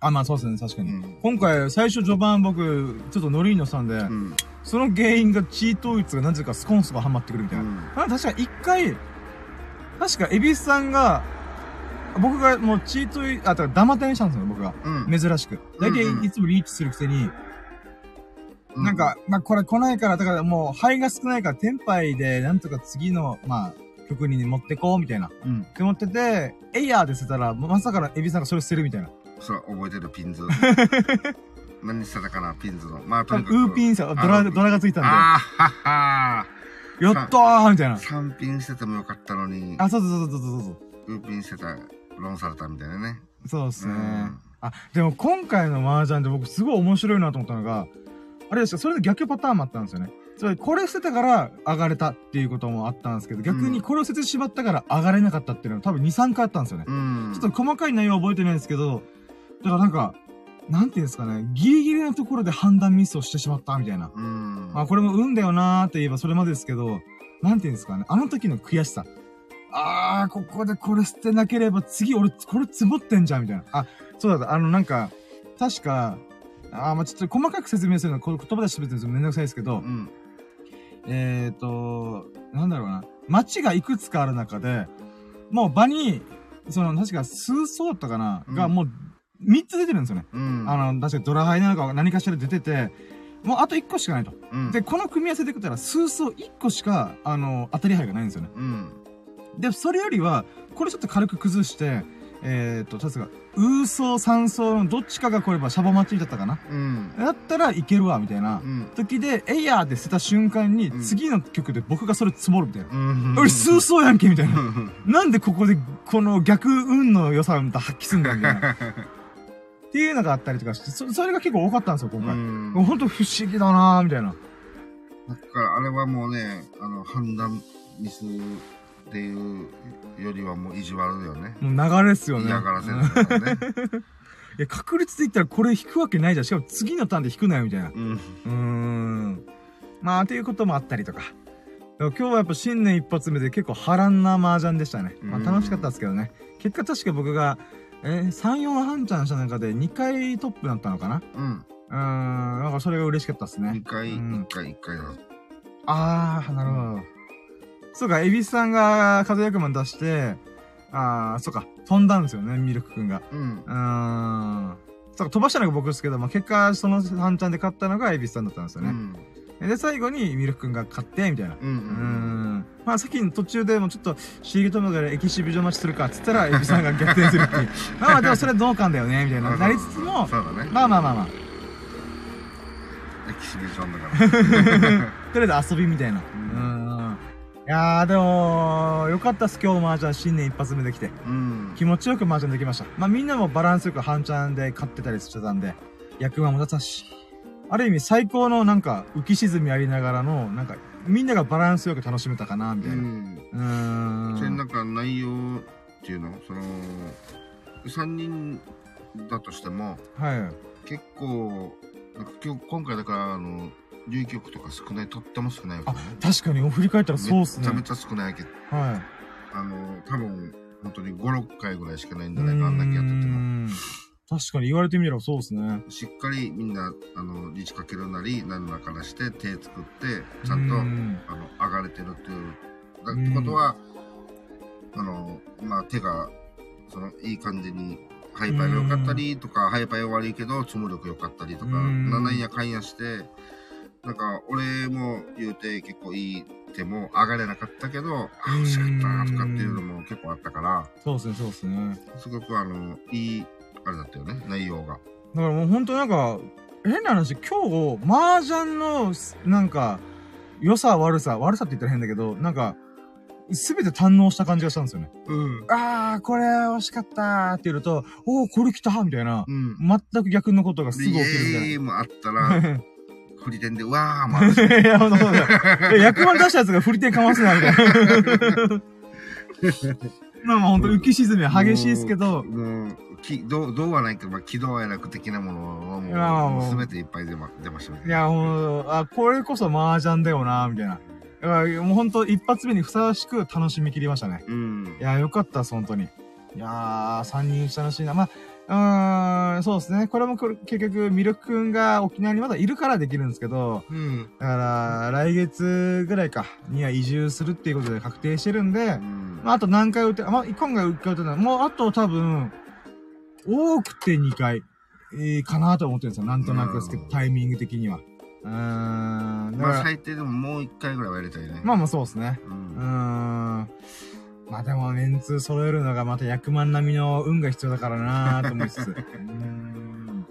あ、まあそうですね、確かに。うん。今回、最初序盤僕、ちょっとノリに乗せたんで、うん。その原因がチート統一がなぜかスコンスがハマってくるみたいな。あ確か一回、確か、エビスさんが、僕がもうチートイ、あ、だからダマテンしたんですよ、僕が。うん。珍しく。大体うんうんいつもリーチするくせに、うなん、か、まあこれ来ないから、だからもう肺が少ないから、テンパイでなんとか次の、まあ、曲に持ってこうみたいな。うん。って思ってて、エイヤーで捨てたら、まさかエビさんがそれ捨てるみたいな。そう、覚えてるピンズ。何してたかな、ピンズの。まあ、ウとにかく。ーピンさ、ドラ、ドラがついたんで、あーはっはやったーみたいな。三ピンしててもよかったのに、あ、そうそうそうそうそうそう。ウーピンしてた、ロンされたみたいなね。そうですね。うんあ、でも今回の麻雀で僕すごい面白いなと思ったのが、あれですか、それで逆パターンもあったんですよね。つまり、これ捨てたから上がれたっていうこともあったんですけど、逆にこれを捨ててしまったから上がれなかったっていうのが多分2、3回あったんですよね。うん。ちょっと細かい内容は覚えてないんですけど、だからなんか、なんていうんですかね、ギリギリのところで判断ミスをしてしまったみたいな。うん。まあこれも運だよなーって言えばそれまでですけど、なんていうんですかね、あの時の悔しさ。あー、ここでこれ捨てなければ次俺これ積もってんじゃんみたいな。あ、そうだった、あのなんか、確か、あーまあちょっと細かく説明するのは言葉で喋ってるのめんどくさいですけど、うん。えーと、なんだろうな。街がいくつかある中で、もう場に、その、確か数層だったかな、うんがもう3つ出てるんですよね。うん。あの、確かドラハイなのか何かしら出てて、もうあと1個しかないと。うん、で、この組み合わせでいくたら、数層1個しか、あの、当たり牌がないんですよね。うん。で、それよりは、これちょっと軽く崩して、えーと、確か、ウーソー、三層のどっちかが来ればシャボ待ちだったかな。うん。だったらいけるわ、みたいなう。ん。時で、エイヤーで捨てた瞬間に、うん次の曲で僕がそれ積もるみたいな。うん。俺、数層やんけみたいな。うんなんでここで、この逆運の良さをまた発揮すんだみたいな。っていうのがあったりとかして、そそれが結構多かったんですよ、今回。うんもうほんと不思議だなーみたいな。だから、あれはもうね、あの、判断ミスっていうよりはもう意地悪だよね。もう流れっすよね。嫌がらせうんだからね。いや、確率で言ったらこれ引くわけないじゃん。しかも次のターンで引くなよ、みたいな。うん。うーん。まあ、っていうこともあったりとか。今日はやっぱ新年一発目で結構波乱な麻雀でしたね。まあうん楽しかったですけどね。結果確か僕が、えー、3、4半チャンした中で2回トップだったのかなうん。うーん。なんかそれが嬉しかったですね2。回、うん1回、1回だ。あー、なるほど。そうか、エビスさんが風役満出して、あー、そうか、飛んだんですよね、ミルクくんが。うん。うーん。そうか、飛ばしたのが僕ですけど、まあ、結果、その半チャンで勝ったのがエビスさんだったんですよね。うん。で、最後にミルクくんが勝って、みたいな。う。うんーん。まあ、さっきの途中でもちょっと、シールトムがエキシビジョン待ちするか、っつったら、エビさんが逆転するっていう。まあまあ、でも それは同感だよね、みたいな。なりつつも、そうだね。まあまあまあまあ。エキシビジョンだから。とりあえず遊びみたいな。うん。いやー、でも、よかったっす、今日麻雀新年一発目できて。うん。気持ちよく麻雀できました。まあみんなもバランスよく半チャンで勝ってたりしてたんで、役満も立ったし、ある意味最高のなんか浮き沈みありながらの、なんかみんながバランスよく楽しめたかな、みたいな。うん。うーん。それなんか内容っていうのその、3人だとしても、はい。結構、なんか今日、今回だから、あの、流曲とか少ない、とっても少ないわけあね。、確かに振り返ったらそうっすね。めちゃめちゃ少ないけど、はい。あの、多分、本当に5、6回ぐらいしかないんじゃないか、あんだけやってても。も。確かに言われてみればそうですね。しっかりみんな、あの、リーチかけるなり、何らからして手作って、ちゃんと、うんあの、上がれてるっていう。だってことは、あの、まあ、手が、その、いい感じに、ハイパイが良かったりとか、ハイパイは悪いけど、積む力良かったりとか、うんなんやかんやして、なんか、俺も言うて結構いい手も上がれなかったけど、あ、惜しかったなとかっていうのも結構あったから、そうですね、そうですね。すごくあの、いい、あれだったよね、内容が。だからもう本当なんか、変な話、今日、麻雀の、なんか、良さ、悪さ、悪さって言ったら変だけど、なんか、すべて堪能した感じがしたんですよね。うん。あー、これ惜しかったーって言うと、おー、これ来たみたいな。うん。全く逆のことがすぐで、起きるみたいイエーイもあったな。ら、振り点で、うわーもあ。いや、ほんとそうだよ。いや役満出したやつが振り手かますな、みたいな。まあまあほんと浮き沈みは激しいですけど、もう、きどう、どうはないけど、まあ、喜怒哀楽的なものはもうう、すべていっぱい出ま、出ましたね。いや、ほんと、あ、これこそ麻雀だよな、みたいな。だからもうほんと一発目にふさわしく楽しみ切りましたね。うんい。や、よかった本当に。いやー、三人楽しいな。まあ、うーん、そうですね。これも結局、ミルクくんが沖縄にまだいるからできるんですけど、うん。だから、来月ぐらいか、には移住するっていうことで確定してるんで、うんまあ、あと何回打って、まあ、今回打ってない。もうあと多分、多くて2回、えー、かなと思ってるんですよ。なんとなくですけど、うんタイミング的には。うーん。まあ、ら、最低でももう一回ぐらいはやりたいね。まあまあそうですね。う。うーん。まあでも、メンツ揃えるのがまた役満並みの運が必要だからなーと思いつつ。うーん。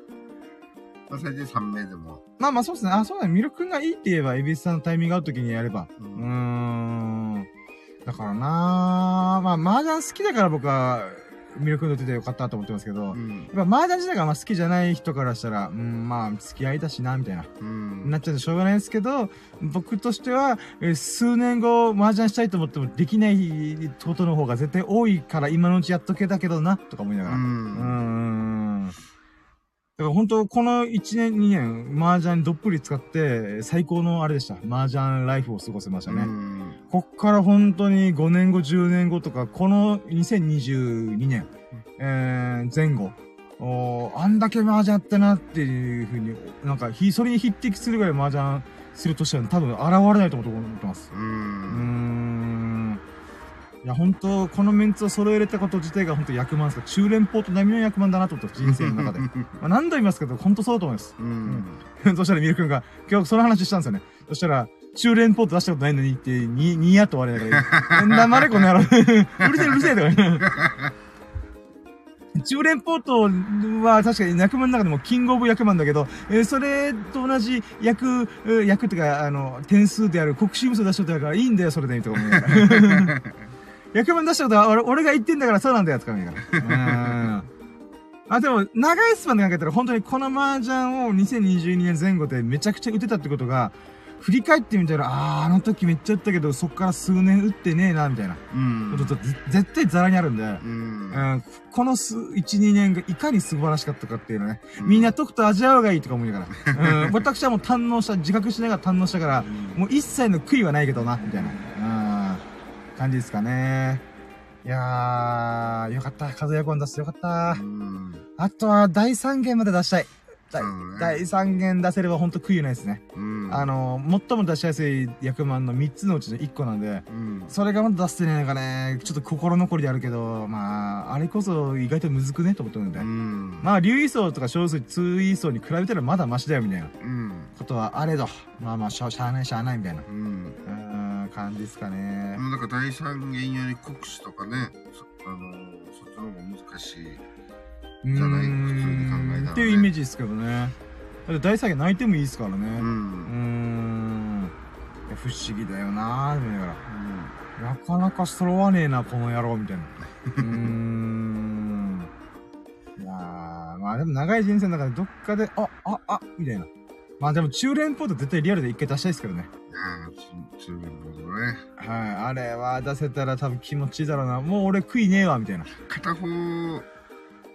まあ、最低3名でも。まあまあそうですね。あ、そうだね。ミルク君がいいって言えば、エビスさんのタイミング合う時にやれば。ううーん。だからなーまあ、麻雀好きだから僕は、ミルク君と出てよかったと思ってますけど、うん。やっぱ麻雀自体があんま好きじゃない人からしたら、うん、まあ、付き合いだしな、みたいな。うん。なっちゃうんでしょうがないですけど、僕としては、えー数年後、麻雀したいと思ってもできないことの方が絶対多いから今のうちやっとけたけどな、とか思いながうら。うーん。ん。だから本当この1年2年、麻雀どっぷり使って、最高のあれでした。麻雀ライフを過ごせましたね。うん。こっから本当に5年後、10年後とか、この2022年、えー、前後、おーあんだけ麻雀やってなっていうふうに、なんか、ひ、それに匹敵するぐらい麻雀するとしては多分現れないと思ってます。ううーん。ん。いや、本当このメンツを揃えれたこと自体が本当役満ですから、中連邦と並みの役満だなと思って人生の中で。まあ、何度言いますけど、本当そうだと思います。うん。そしたらミルク君が、今日その話したんですよね。そしたら、中連ポート出したことないのにって、に、にやっと終わりな黙れこの野郎。うるせえうるせえとか言う。中連ポートは確かに役満の中でもキングオブ役満だけど、えーそれと同じ役、えー役っていうか、あの、点数である国士無双出しとだからいいんだよ、それで、とか思いながら。役満出したことは俺俺が言ってんだからそうなんだよ、とか思いながら。うん。あ、でも、長いスパンで考えたら、本当にこの麻雀を2022年前後でめちゃくちゃ打てたってことが、振り返ってみたら、あー、あの時めっちゃ打ったけど、そっから数年打ってねえな、みたいな。うん。こと絶対ザラにあるんで、う。うん。ん、この数、1、2年がいかに素晴らしかったかっていうのね、みんなとくと味わうがいいとか思いながら、うん、私はもう堪能した、自覚しながら堪能したから、もう一切の悔いはないけどな、みたいな、うん、感じですかね。いやー、よかった。風やこん出してよかった。うん。あとは、第3弦まで出したい。第3弦出せればほんと悔いないですね。うん。あの、最も出しやすい役満の3つのうちの1個なんで、うん。それがまだ出せてないのがね、ちょっと心残りであるけど、まあ、あれこそ意外とむずくねと思ってるんで。うん。まあ、竜位層とか小数通位層に比べたらまだマシだよみたいなうん。ことはあれど、まあまあ、しゃしゃあないしゃあないみたいな、うん。感じですかね。なんか第三元より国士とかね、そあのそっちの方が難しい。じゃない？普通に考えたらねっていうイメージですけどね。だって第3弦泣いてもいいですからね。う。ん。不思議だよなぁ、みたいな。なかなか揃わねえな、この野郎、みたいな。うーん。いやー、まあでも長い人生の中でどっかで、あ、あ、あ、みたいな。まあでも中連ポート絶対リアルで一回出したいですけどね。ああ、中中年ボードね。はい。あれは出せたら多分気持ちいいだろうな。もう俺悔いねえわ、みたいな。片方、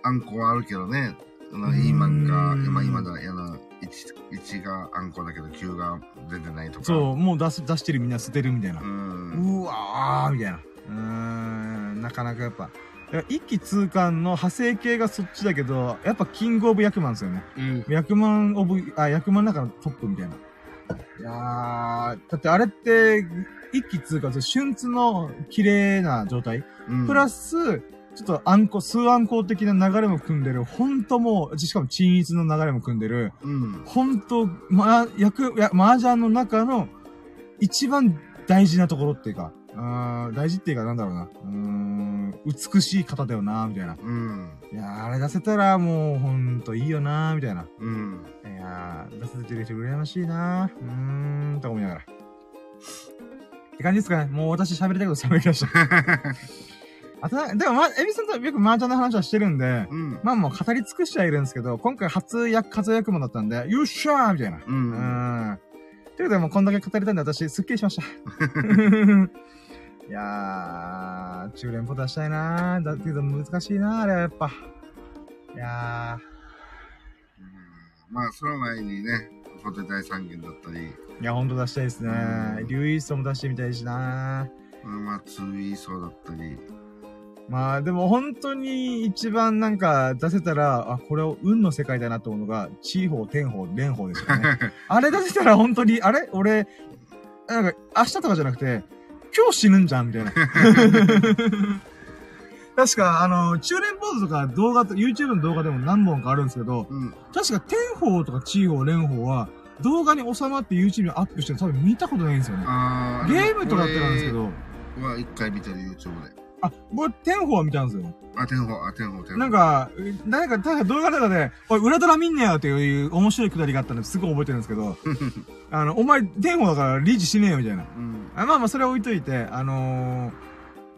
あんこはあるけどね。あの、うーん今が、今、今だ、やな、1、1があんこだけど9が出てないとか。そう、もう出す、出してるみんな捨てるみたいなう。ん。うわーみたいな。うーん、なかなかやっぱ、一気通貫の派生系がそっちだけど、やっぱキングオブ役満ですよね。うん。役満オブ、あ、役満の中のトップみたいな。いやー、だってあれって、一気通貫、春津の綺麗な状態。うん。プラス、ちょっと暗号、数暗号的な流れも組んでる、ほんともう、しかも鎮一の流れも組んでる、うん。ほんと、ま、役、や、麻雀の中の一番大事なところっていうか、あー大事っていうかなんだろうな。うーん、美しい方だよな、みたいな。うん。いやー、あれ出せたらもうほんといいよな、みたいな。うん。いやー、出せてる人羨ましいなうーん、と思いながら。って感じですかね。もう私喋りたいこと喋りました。あとな、でもま、エビさんとよく麻雀の話はしてるんで、うん。まあもう語り尽くしてはいるんですけど、今回初役、活躍もだったんで、よっしゃーみたいな。う。うんん。ということで、もうこんだけ語りたいんで、私、すっきりしました。いやー、中連ポ出したいなー。だけど難しいなー、あれはやっぱ。いやまあ、その前にね、ポテ大三元だったり、ー、いや、ほんと出したいですねう。んリュウイーストも出してみたいしなまあ、ツーイーソーだったり、まあ、でも本当に一番なんか出せたら、あ、これを運の世界だなと思うのが、チーホー、テンホー、レンホーですよね。あれ出せたら本当に、あれ俺、なんか、明日とかじゃなくて、今日死ぬんじゃんみたいな。確か、あの、中連ポーズとか動画と、YouTube の動画でも何本かあるんですけど、うん。確か、テンホーとかチーホー、レンホーは、動画に収まって YouTube にアップしてるの多分見たことないんですよね。あゲームとかだってなんですけ。ど、は一回見てる YouTube で。あ、僕、テンホーは見たんですよ。あ、天保、あ、天保、天保。なん、か、誰か、確か動画の中で、おい、裏ドラ見んねよっていう面白いくだりがあったんですごい覚えてるんですけど、あの、お前、テンホーだからリーチしねえよみたいな。うん。あまあまあ、それは置いといて、あの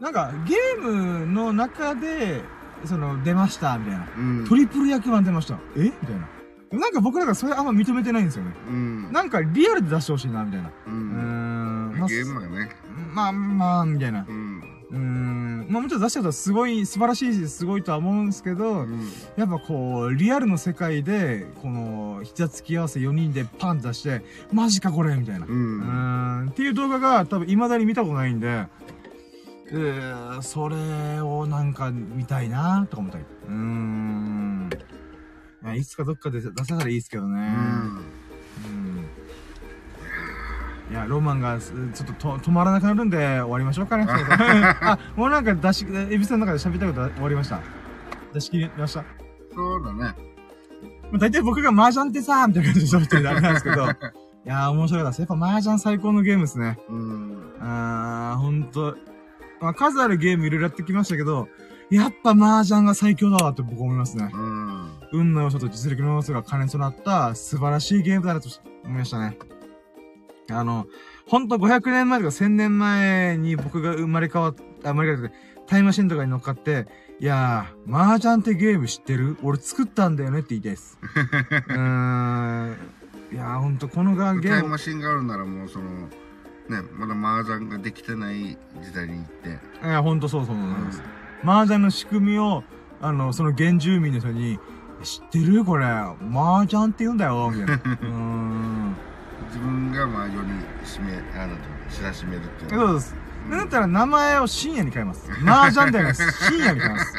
ー、なんか、ゲームの中で、その、出ました、みたいな。うん。トリプル役満出ました。え？みたいな。なんか僕なんかそれあんま認めてないんですよね。うん。なんかリアルで出してほしいな、みたいな。ううーん。ん。まあ、ゲームがね。まあまあ、みたいな。うん。うーん。まあもちろん出したことはすごい、素晴らしいし、すごいとは思うんですけど、うん。やっぱこう、リアルの世界で、この、膝つき合わせ4人でパン出して、マジかこれみたいな。う。うんーんっていう動画が多分未だに見たことないんで、えー、それをなんか見たいなとか思ったり。うーん。いつかどっかで出せたらいいですけどね。うん。うん。いや、ロマンがすちょっとと止まらなくなるんで終わりましょうかね。あ、もうなんか出し、エビさんの中で喋りたいこと終わりました？出し切りました？そうだね。まあ、大体僕が麻雀ってさーみたいな感じで喋ってるんであれなんですけど。いやー、面白いです。やっぱ麻雀最高のゲームですね。うん。あー、ほんと。まあ、数あるゲームいろいろやってきましたけど、やっぱ麻雀が最強だわって僕思いますね。うん。運の要素と実力の要素が兼ね備った素晴らしいゲームだなと思いましたね。あの、ほんと500年前とか1000年前に僕が生まれ変わっ、あ生まれ変わって、タイムマシンとかに乗っかって、いやー、麻雀ってゲーム知ってる？俺作ったんだよねって言いたいです。うーん。いやー、ほんとこのガゲームタイムマ、シンがあるならもうその、ね、まだ麻雀ができてない時代に行って、いや、ほんとそうそうなんです。麻雀の仕組みを、あの、その原住民の人に、知ってる？これ、麻雀って言うんだよ、みたいな。うーん。自分がまあより締め、あの、知らしめるっていう。そうです。なんだったら名前を深夜に変えます。麻雀ではないです。深夜に変えます。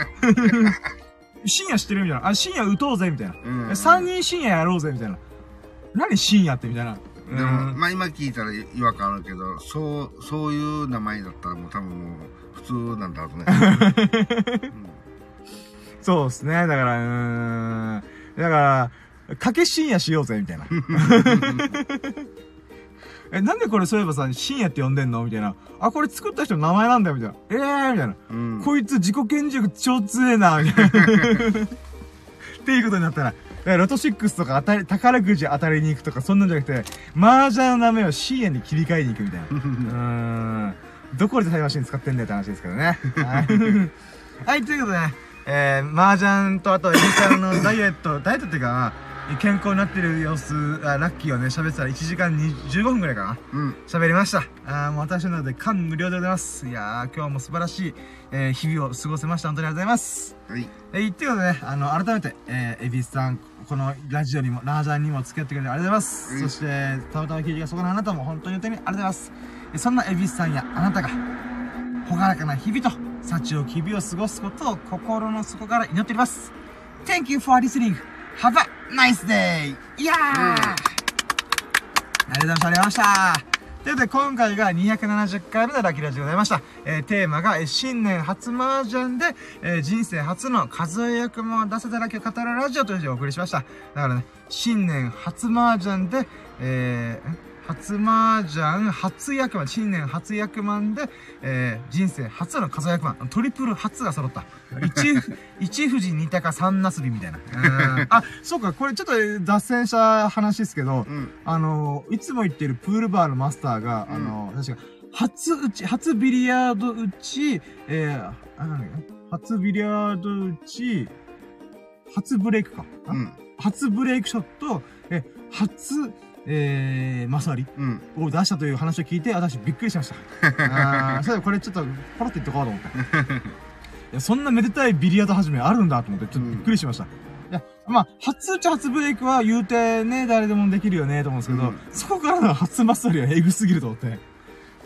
深夜知ってるみたいな。あ、深夜打とうぜ、みたいな。うん。三人深夜やろうぜ、みたいな。何深夜って、みたいな。うでも、ん。まあ今聞いたら違和感あるけど、そう、そういう名前だったらもう多分もう普通なんだろうね。そうですね。だから、うーん。だから、かけ深夜しようぜ、みたいな。え、なんでこれそういえばさ、深夜って呼んでんの？みたいな。あ、これ作った人の名前なんだよ、みたいな。ええー、みたいな。うん。うん。こいつ自己顕示欲超強えな、みたいな。っていうことになったら、ロト6とか当たり、宝くじ当たりに行くとか、そんなんじゃなくて、麻雀の名前を深夜に切り替えに行くみたいな。うーん。どこでタイムマシン使ってんだよって話ですけどね。はい。はい、ということでね、えー、麻雀とあと、エビさんのダイエット、ダイエットっていうかな、健康になってる様子、あラッキーをね、喋ってたら1時間に15分くらいかな。うん。喋りました。あーもう私なので感無量でございます。いやー、今日も素晴らしい、えー日々を過ごせました。本当にありがとうございます。はい。えー、っていうことでね、あの、改めて、えー、エビスさん、このラジオにも、ラージャンにも付き合ってくれてありがとうございます。うんそして、たまたま聞いてそこのあなたも本当に本当にありがとうございます。えそんなエビスさんやあなたが、ほがらかな日々と、幸を日々を過ごすことを心の底から祈っております。Thank you for listening. Have a nice day! いやー、ありがとうございました。ありがとうございました。ということで、今回が270回目のラッキーラジオでございました。えー、テーマが、えー新年初麻雀で、えー人生初の数え役も出せたラッキーを語るラジオというふうにお送りしました。だからね、新年初麻雀で、えー、ん初麻雀、初役満、新年初役満で、えー、人生初の数え役満、トリプル初が揃った。一、一富士二鷹三なすびみたいな。うんあ、そうか、これちょっと脱線した話ですけど、うん。あの、いつも言ってるプールバーのマスターが、うんあの、確か、初打ち、初ビリヤード打ち、えー、あ、なんだっけ初ビリヤード打ち、初ブレイクか。あうん。初ブレイクショット、え、初、えー、マサリうん。を出したという話を聞いて、私びっくりしました。あー、それでこれちょっと、ポロって言っとこうと思って。いや、そんなめでたいビリヤード始めあるんだと思って、ちょっとびっくりしました。いや、まあ、初打ち初ブレイクは言うてね、誰でもできるよね、と思うんですけど、うんそこからの初マスタリはエグすぎると思って。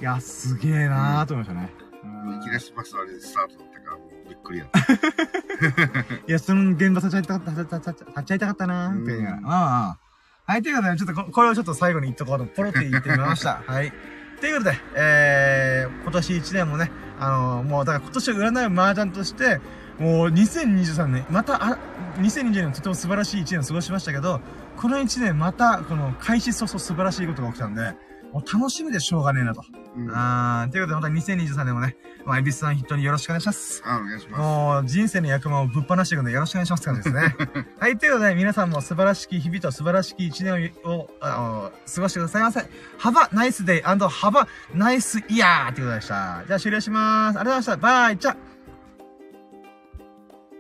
いや、すげえなーと思いましたね。うんいきなりスパスあれでスタートだったから、もうびっくりやった。いや、その現場立ち会いたかった、立ち会いたかったなーって。うんああ。はい、ということで、ちょっとここれをちょっと最後に言っとこうと、ポロって言ってみました。はい。ということで、えー、今年1年もね、あのーもう、だから今年を占う麻雀として、もう2023年、また、あ、2020年とても素晴らしい1年を過ごしましたけど、この1年また、この開始早々素晴らしいことが起きたんで、もう楽しみでしょうがねえなと。うん。あー、ということで、また2023年もね、まあ、エビスさん筆頭によろしくお願いします。あ、お願いします。もう、人生の役満をぶっ放していくのでよろしくお願いしますって感じですね。はい、ということで、皆さんも素晴らしき日々と素晴らしき一年を、あの過ごしてくださいませ。Have a nice day and have a nice year! ってことでした。じゃあ終了します。ありがとうございました。バイチャ